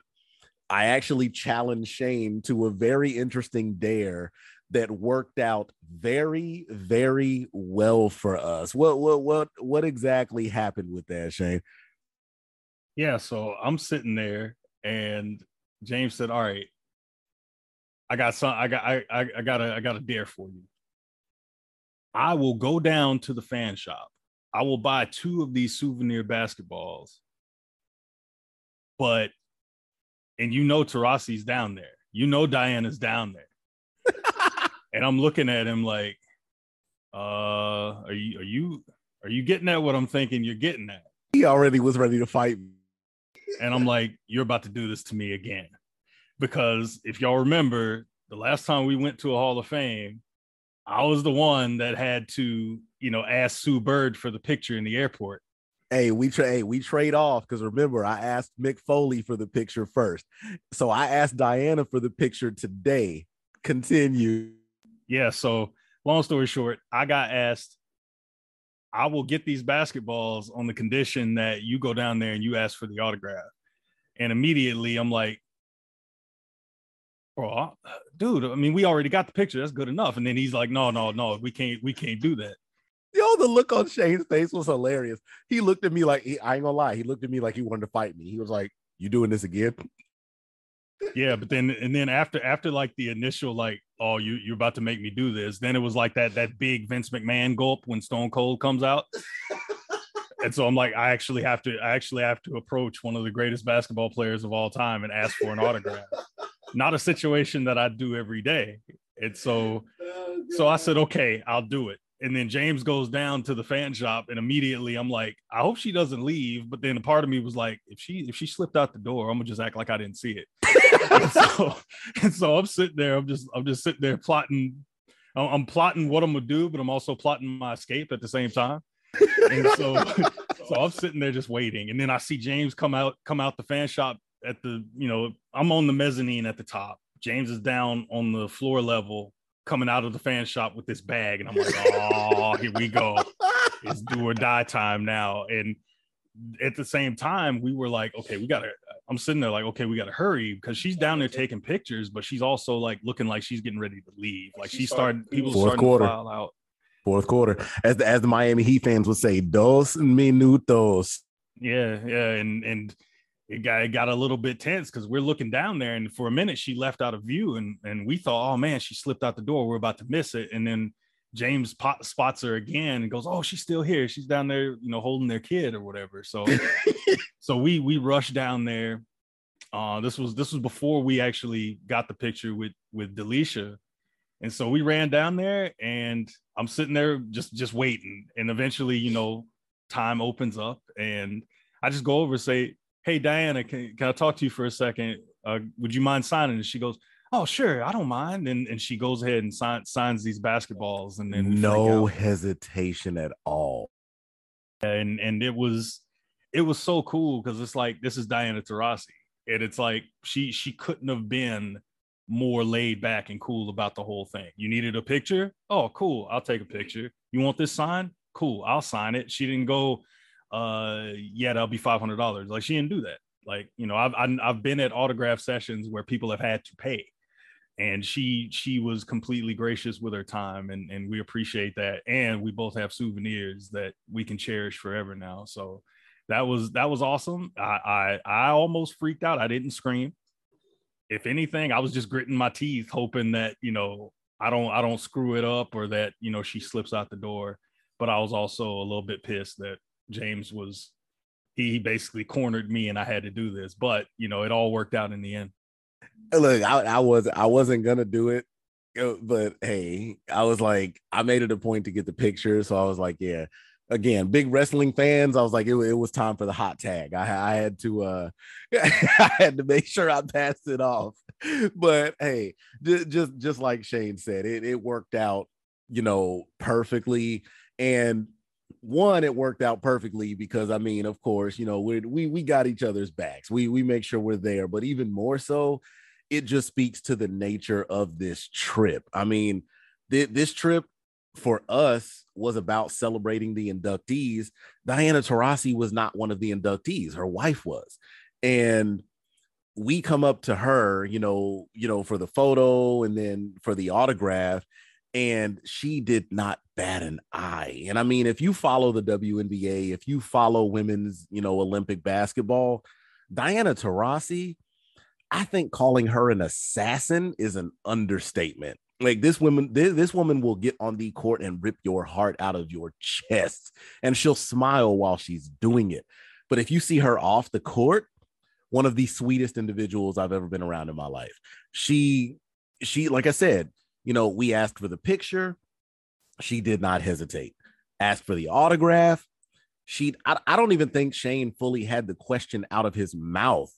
I actually challenged Shane to a very interesting dare that worked out very, very well for us. What what what what exactly happened with that, Shane? Yeah, so I'm sitting there and James said, All right, I got some I got I I, I got a I got a dare for you. I will go down to the fan shop. I will buy two of these souvenir basketballs. But, and you know Taurasi's down there. You know Diana's down there. and I'm looking at him like, uh, are you are you are you getting at what I'm thinking you're getting at? He already was ready to fight. And I'm like, you're about to do this to me again. Because if y'all remember, the last time we went to a Hall of Fame, I was the one that had to, you know, ask Sue Bird for the picture in the airport. Hey, we trade. Hey, we trade off because remember, I asked Mick Foley for the picture first, so I asked Diana for the picture today. Continue. Yeah. So, long story short, I got asked. I will get these basketballs on the condition that you go down there and you ask for the autograph. And immediately, I'm like, bro, dude, I mean, we already got the picture. That's good enough. And then he's like, no, no, no, we can't, we can't do that. Yo, the look on Shane's face was hilarious. He looked at me like he, I ain't gonna lie. He looked at me like he wanted to fight me. He was like, "You doing this again?" yeah, but then and then after after like the initial like, oh, you you're about to make me do this, then it was like that that big Vince McMahon gulp when Stone Cold comes out. and so I'm like, I actually have to I actually have to approach one of the greatest basketball players of all time and ask for an autograph. Not a situation that I do every day. And so oh, so I said, okay, I'll do it and then James goes down to the fan shop, and immediately I'm like, I hope she doesn't leave. But then a part of me was like, if she if she slipped out the door, I'm gonna just act like I didn't see it. and, so, and so I'm sitting there, I'm just I'm just sitting there plotting. I'm plotting what I'm gonna do, but I'm also plotting my escape at the same time. And so, so I'm sitting there just waiting, and then I see James come out come out the fan shop at the you know I'm on the mezzanine at the top. James is down on the floor level coming out of the fan shop with this bag, and I'm like, oh, here we go. It's do or die time now. And at the same time, we were like, okay, we gotta. I'm sitting there like, okay, we gotta hurry because she's down there taking pictures, but she's also like looking like she's getting ready to leave. Like she started, people Fourth starting quarter. to file out. Fourth quarter, as the as the Miami Heat fans would say, dos minutos. Yeah, yeah, and and it got it got a little bit tense because we're looking down there, and for a minute she left out of view, and and we thought, oh man, she slipped out the door. We're about to miss it, and then James pot, spots her again and goes, oh, she's still here. She's down there, you know, holding their kid or whatever. So, so we we rushed down there. Uh, this was this was before we actually got the picture with with Delisha, and so we ran down there, and I'm sitting there just just waiting, and eventually, you know, time opens up, and I just go over and say, hey diana can, can i talk to you for a second? Uh, would you mind signing? And she goes oh sure i don't mind. And, and she goes ahead and sign, signs these basketballs and then no hesitation at all. And and it was it was so cool because it's like this is diana taurasi and it's like she she couldn't have been more laid back and cool about the whole thing. You needed a picture? Oh cool i'll take a picture. You want this sign? Cool i'll sign it. She didn't go uh, yeah, that'll be five hundred dollars. Like she didn't do that. Like you know, I've I've been at autograph sessions where people have had to pay, and she she was completely gracious with her time, and and we appreciate that. And we both have souvenirs that we can cherish forever now. So that was that was awesome. I I, I almost freaked out. I didn't scream. If anything, I was just gritting my teeth, hoping that you know I don't I don't screw it up or that you know she slips out the door. But I was also a little bit pissed that James was he basically cornered me and I had to do this. But you know, it all worked out in the end. Look, I, I was I wasn't gonna do it, uh, but hey, I was like, I made it a point to get the picture, so I was like, yeah. Again, big wrestling fans. I was like, it, it was time for the hot tag. I, I had to, uh I had to make sure I passed it off. But hey, just just, just like Shane said, it it worked out, you know, perfectly. And one it worked out perfectly because i mean of course you know we we we got each other's backs. We we make sure we're there but even more so it just speaks to the nature of this trip. I mean th- this trip for us was about celebrating the inductees. Diana taurasi was not one of the inductees her wife was. And we come up to her you know you know for the photo and then for the autograph and she did not bat an eye. And I mean, if you follow the WNBA, if you follow women's, you know, Olympic basketball, Diana Taurasi, I think calling her an assassin is an understatement. Like this woman, this, this woman will get on the court and rip your heart out of your chest, and she'll smile while she's doing it. But if you see her off the court, one of the sweetest individuals I've ever been around in my life. She, she, like I said, you know, we asked for the picture. She did not hesitate. Asked for the autograph. She, I, I don't even think Shane fully had the question out of his mouth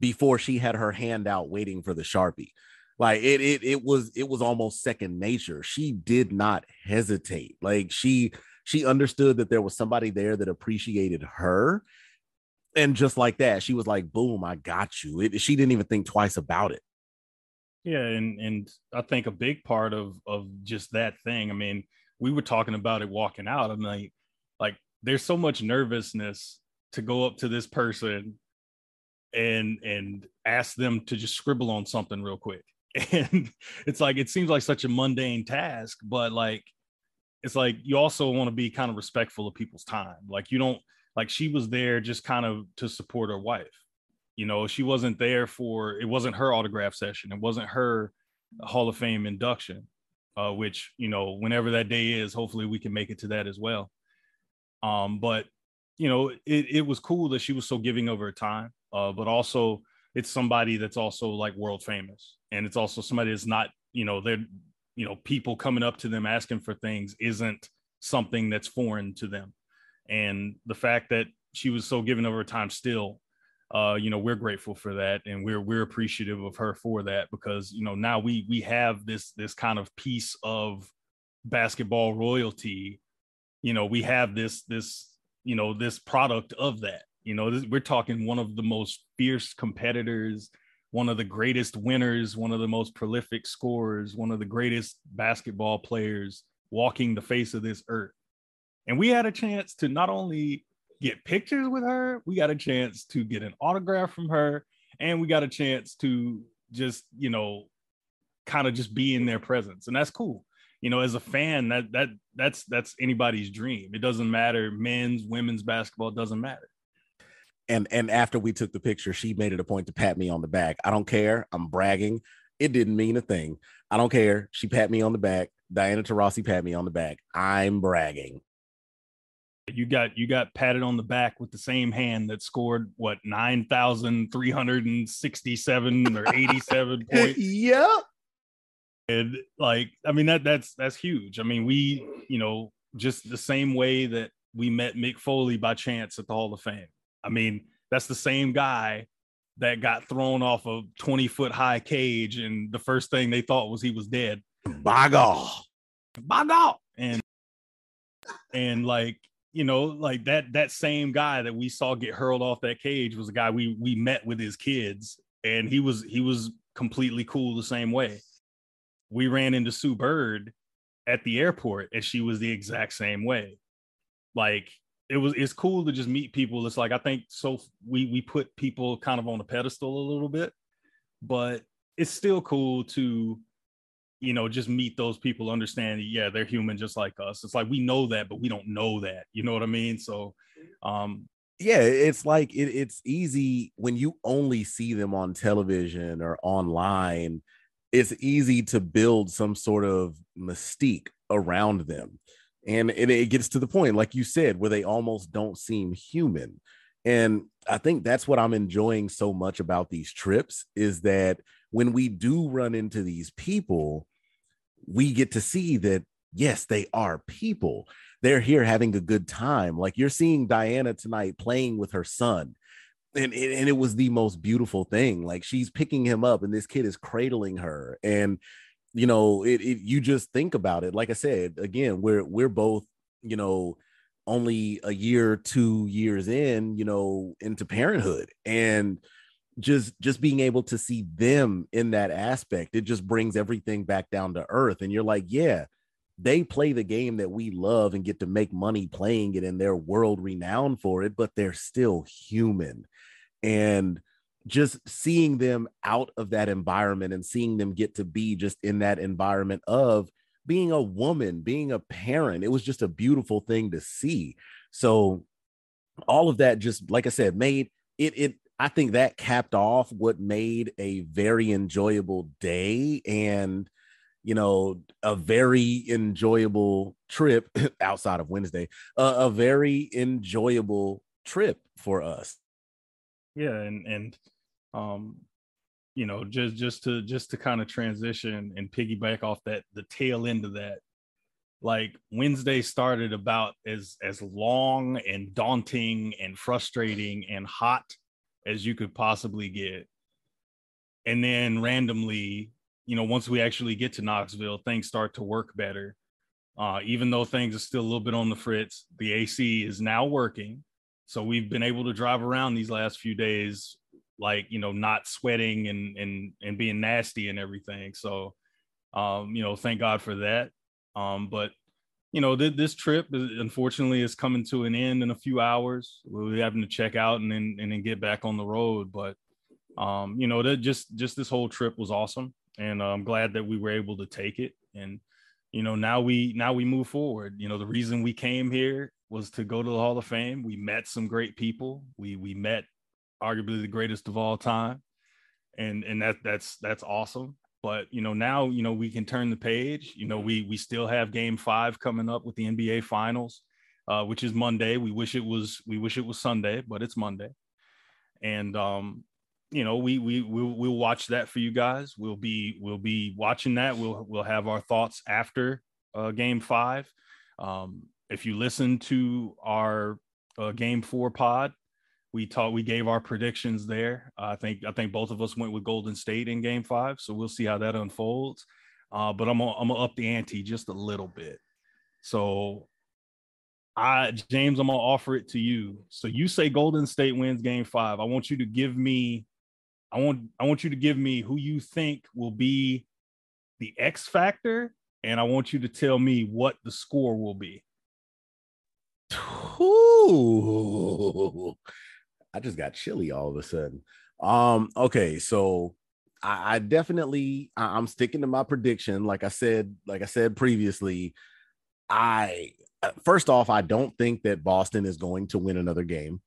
before she had her hand out waiting for the Sharpie. Like it, it, it was, it was almost second nature. She did not hesitate. Like she, she understood that there was somebody there that appreciated her. And just like that, she was like, boom, I got you. It, she didn't even think twice about it. Yeah, and and I think a big part of of just that thing. I mean, we were talking about it walking out. I'm like, like there's so much nervousness to go up to this person and and ask them to just scribble on something real quick. And it's like it seems like such a mundane task, but like it's like you also want to be kind of respectful of people's time. Like you don't like she was there just kind of to support her wife You know, she wasn't there for it wasn't her autograph session. It wasn't her Hall of Fame induction, uh, which you know, whenever that day is, hopefully we can make it to that as well. Um, but you know, it, it was cool that she was so giving of her time, uh, but also it's somebody that's also like world famous, and it's also somebody that's not, you know, they're, you know, people coming up to them asking for things isn't something that's foreign to them, and the fact that she was so giving of her time still uh, you know, we're grateful for that, and we're we're appreciative of her for that because you know now we we have this this kind of piece of basketball royalty. You know, we have this this you know this product of that. You know, this, we're talking one of the most fierce competitors, one of the greatest winners, one of the most prolific scorers, one of the greatest basketball players walking the face of this earth. And we had a chance to not only get pictures with her. We got a chance to get an autograph from her, and we got a chance to just you know kind of just be in their presence, and that's cool. You know, as a fan, that that that's that's anybody's dream. It doesn't matter men's, women's basketball. Doesn't matter. And and after we took the picture, she made it a point to pat me on the back. I don't care. I'm bragging. It didn't mean a thing. I don't care. She pat me on the back. Diana Taurasi pat me on the back. I'm bragging you got you got patted on the back with the same hand that scored what 9367 or 87 points? Yeah and like i mean that that's that's huge. I mean we you know just the same way that we met mick foley by chance at the hall of fame. I mean that's the same guy that got thrown off a 20 foot high cage and the first thing they thought was he was dead. By god. By god. And and like you know, like that that same guy that we saw get hurled off that cage was a guy we we met with his kids, and he was he was completely cool the same way. We ran into Sue Bird at the airport, and she was the exact same way. Like it was it's cool to just meet people. It's like I think so we we put people kind of on a pedestal a little bit, but it's still cool to you know, just meet those people, understand, yeah, they're human just like us. It's like we know that, but we don't know that. You know what I mean? So, um, yeah, it's like it, it's easy when you only see them on television or online. It's easy to build some sort of mystique around them. And it, it gets to the point, like you said, where they almost don't seem human. And I think that's what I'm enjoying so much about these trips is that when we do run into these people, we get to see that yes, they are people. They're here having a good time. Like you're seeing Diana tonight playing with her son. And, and it was the most beautiful thing. Like she's picking him up, and this kid is cradling her. And you know, it, it you just think about it. Like I said, again, we're we're both, you know, only a year, two years in, you know, into parenthood. And just just being able to see them in that aspect it just brings everything back down to earth. And you're like yeah they play the game that we love and get to make money playing it and they're world renowned for it but they're still human. And just seeing them out of that environment and seeing them get to be just in that environment of being a woman being a parent it was just a beautiful thing to see. So all of that just like i said made it it I think that capped off what made a very enjoyable day and you know a very enjoyable trip outside of Wednesday, uh, a very enjoyable trip for us. Yeah, and and um you know just just to just to kind of transition and piggyback off that the tail end of that like Wednesday started about as as long and daunting and frustrating and hot as you could possibly get. And then randomly, you know, once we actually get to Knoxville, things start to work better. Uh, even though things are still a little bit on the fritz, the AC is now working. So we've been able to drive around these last few days, like, you know, not sweating and, and, and being nasty and everything. So, um, you know, thank God for that. Um, but you know, th- this trip unfortunately is coming to an end in a few hours. We'll be having to check out and then and then get back on the road. But um, you know, that just just this whole trip was awesome, and uh, I'm glad that we were able to take it. And you know, now we now we move forward. You know, the reason we came here was to go to the Hall of Fame. We met some great people. We we met arguably the greatest of all time, and and that that's that's awesome. But you know now you know we can turn the page. You know we we still have Game Five coming up with the NBA Finals, uh, which is Monday. We wish it was we wish it was Sunday, but it's Monday, and um, you know we we we'll, we'll watch that for you guys. We'll be we'll be watching that. We'll we'll have our thoughts after uh, Game Five. Um, if you listen to our uh, Game Four pod, we taught we gave our predictions there. I think I think both of us went with Golden State in Game Five, so we'll see how that unfolds. Uh, but I'm gonna, I'm up the ante just a little bit. So, I James, I'm gonna offer it to you. So you say Golden State wins Game Five. I want you to give me, I want I want you to give me who you think will be the X factor, and I want you to tell me what the score will be. Ooh. I just got chilly all of a sudden. Um, okay, so I, I definitely I, I'm sticking to my prediction. Like I said, like I said previously, I uh, first off, I don't think that Boston is going to win another game.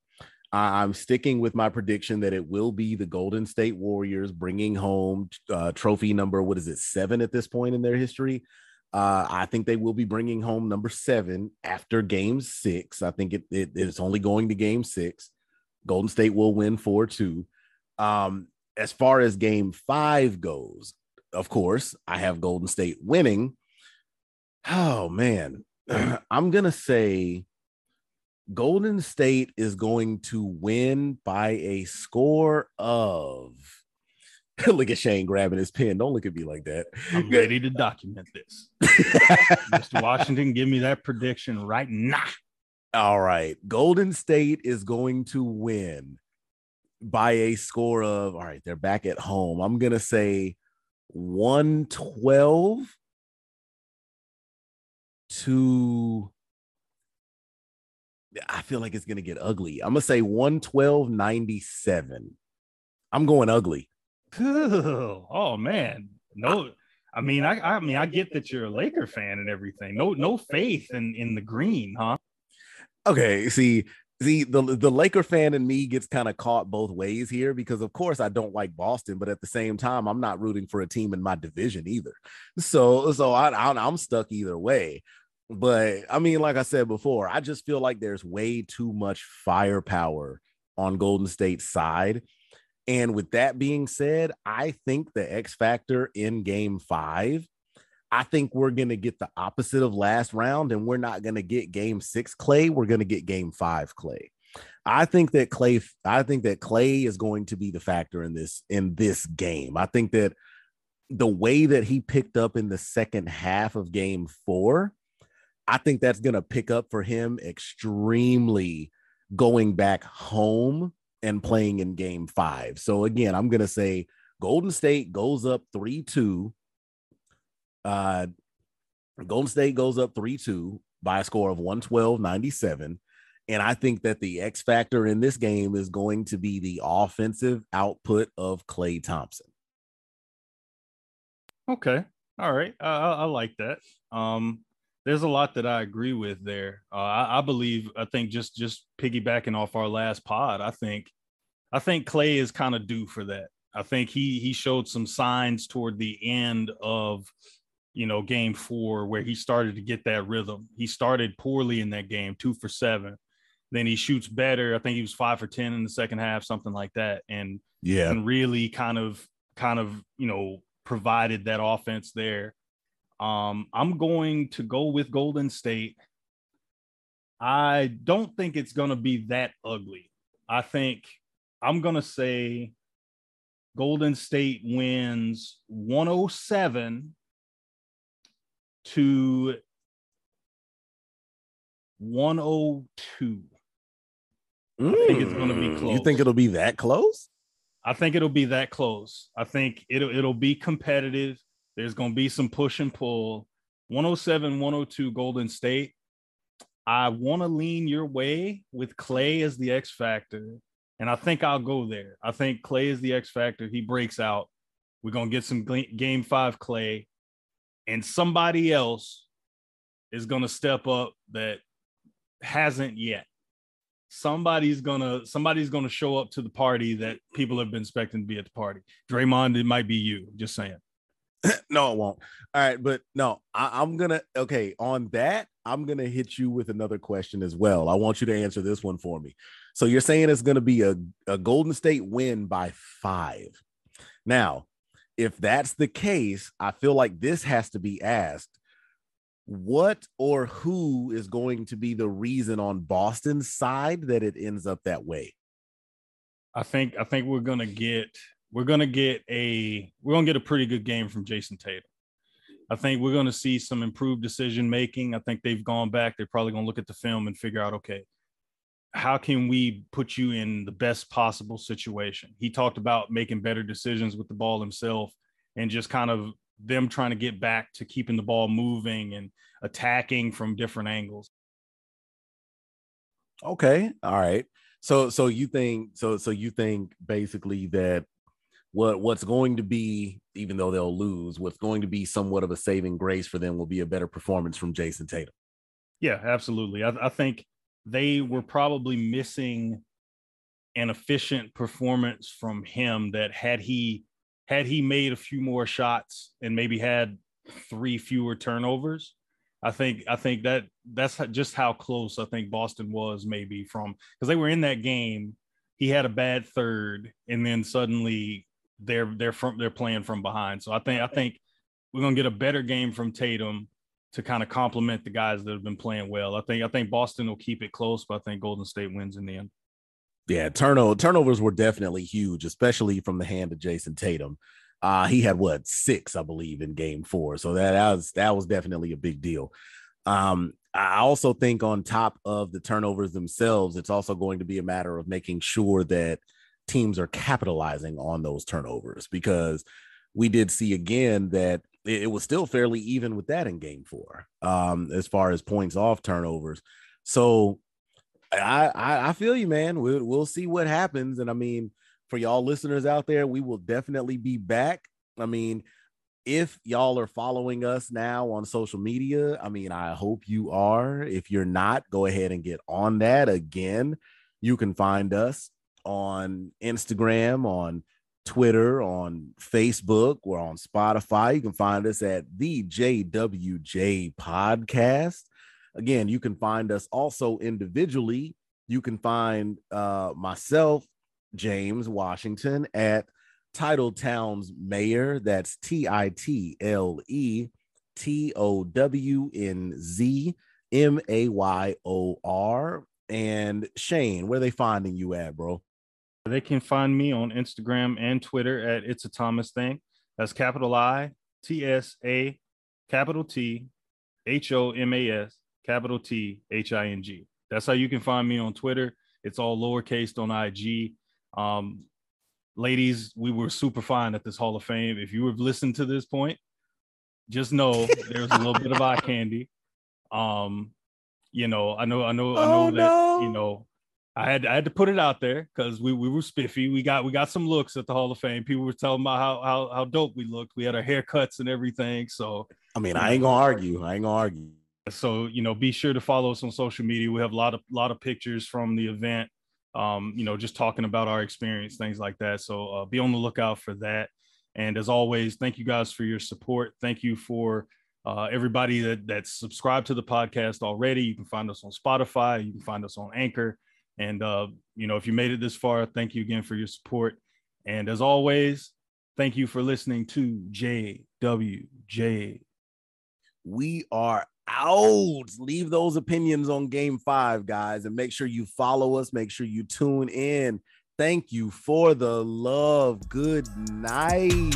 I'm sticking with my prediction that it will be the Golden State Warriors bringing home uh, trophy number, what is it, seven at this point in their history. Uh, I think they will be bringing home number seven after game six. I think it, it, it's only going to game six. Golden State will win 4 2. Um, as far as game five goes, of course, I have Golden State winning. Oh, man. I'm going to say Golden State is going to win by a score of. look at Shane grabbing his pen. Don't look at me like that. I'm ready to document this. Mr. Washington, give me that prediction right now. All right. Golden State is going to win by a score of, all right, they're back at home. I'm going to say 112 to, I feel like it's going to get ugly. I'm going to say 112 97. I'm going ugly. oh, man. No. I mean, I, I mean, I get that you're a Laker fan and everything. No, no faith in in the green, huh? Okay, see, see the the Laker fan in me gets kind of caught both ways here because of course I don't like Boston, but at the same time I'm not rooting for a team in my division either. So so I, I I'm stuck either way. But I mean, like I said before, I just feel like there's way too much firepower on Golden State's side. And with that being said, I think the X factor in game five I think we're going to get the opposite of last round, and we're not going to get game six Klay. We're going to get game five Klay. I think that Klay, I think that Klay is going to be the factor in this in this game. I think that the way that he picked up in the second half of game four, I think that's going to pick up for him extremely going back home and playing in game five. So again, I'm going to say Golden State goes up 3 2 uh, Golden State goes up 3 2 by a score of 112 97. And I think that the X factor in this game is going to be the offensive output of Klay Thompson. Okay. All right. I, I like that. Um, there's a lot that I agree with there. Uh, I, I, believe, I think just just piggybacking off our last pod, I think, I think Klay is kind of due for that. I think he he showed some signs toward the end of you know, game four, where he started to get that rhythm. He started poorly in that game, two for seven. Then he shoots better. I think he was five for 10 in the second half, something like that. And yeah, and really kind of, kind of, you know, provided that offense there. Um, I'm going to go with Golden State. I don't think it's going to be that ugly. I think I'm going to say Golden State wins 107 to 102. Mm. I think it's going to be close. Hmm. You think it'll be that close? I think it'll be that close. I think it'll it'll be competitive. There's going to be some push and pull. 107, 102 Golden State. I want to lean your way with Klay as the X factor. And I think I'll go there. I think Klay is the X factor. He breaks out. We're going to get some game five Klay and somebody else is going to step up that hasn't yet. somebody's gonna somebody's gonna show up to the party that people have been expecting to be at the party. Draymond, it might be you. Just saying. no, it won't. All right, but no, I, am gonna okay on that. I'm gonna hit you with another question as well. I want you to answer this one for me. So you're saying it's gonna be a, a Golden State win by five. Now, if that's the case, I feel like this has to be asked. What or who is going to be the reason on Boston's side that it ends up that way? I think I think we're gonna get we're to get a we're to get a pretty good game from Jayson Tatum. I think we're to see some improved decision making. I think they've gone back. They're probably to look at the film and figure out, okay, how can we put you in the best possible situation? He talked about making better decisions with the ball himself and just kind of them trying to get back to keeping the ball moving and attacking from different angles. Okay. All right. So so you think so so you think basically that what what's going to be, even though they'll lose, what's going to be somewhat of a saving grace for them will be a better performance from Jayson Tatum. Yeah, absolutely. I, I think they were probably missing an efficient performance from him that had he had he made a few more shots and maybe had three fewer turnovers i think i think that that's just how close i think boston was maybe from because they were in that game he had a bad third and then suddenly they're they're from they're playing from behind. So I think I think we're gonna get a better game from Tatum to kind of complement the guys that have been playing well. I think I think Boston will keep it close, but I think Golden State wins in the end. Yeah, turnover turnovers were definitely huge, especially from the hand of Jayson Tatum. Uh, he had what six, I believe, in game four. So that, that was that was definitely a big deal. Um, I also think on top of the turnovers themselves, it's also going to be a matter of making sure that teams are capitalizing on those turnovers because we did see again that it, it was still fairly even with that in game four, um, as far as points off turnovers. So I, I, I feel you, man. We'll, we'll see what happens. And I mean, for y'all listeners out there, we will definitely be back. I mean, if y'all are following us now on social media, I mean, I hope you are. If you're not, go ahead and get on that again. You can find us on Instagram, on Twitter, on Facebook, we're on Spotify. You can find us at the JWJ Podcast. Again, you can find us also individually. You can find uh, myself, James Washington, at Title Town's Mayor. That's T I T L E T O W N Z M A Y O R. And Shane, where are they finding you at, bro? They can find me on Instagram and Twitter at It's a Thomas Thing. That's capital I T S A capital T H O M A S capital T H I N G. That's how you can find me on Twitter. It's all lowercase on IG. Um, ladies, we were super fine at this Hall of Fame. If you have listened to this point, just know there's a little bit of eye candy. Um, you know, I know, I know, I know oh, that no. you know I had I had to put it out there because we, we were spiffy. We got we got some looks at the Hall of Fame. People were telling about how how how dope we looked. We had our haircuts and everything. So I mean, I ain't gonna argue. I ain't gonna argue. So you know, be sure to follow us on social media. We have a lot of lot of pictures from the event. Um, you know, just talking about our experience, things like that. So uh, be on the lookout for that. And as always, thank you guys for your support. Thank you for uh, everybody that that's subscribed to the podcast already. You can find us on Spotify. You can find us on Anchor. And, uh, you know, if you made it this far, thank you again for your support. And as always, thank you for listening to JWJ. We are out. Leave those opinions on game five, guys, and make sure you follow us. Make sure you tune in. Thank you for the love. Good night.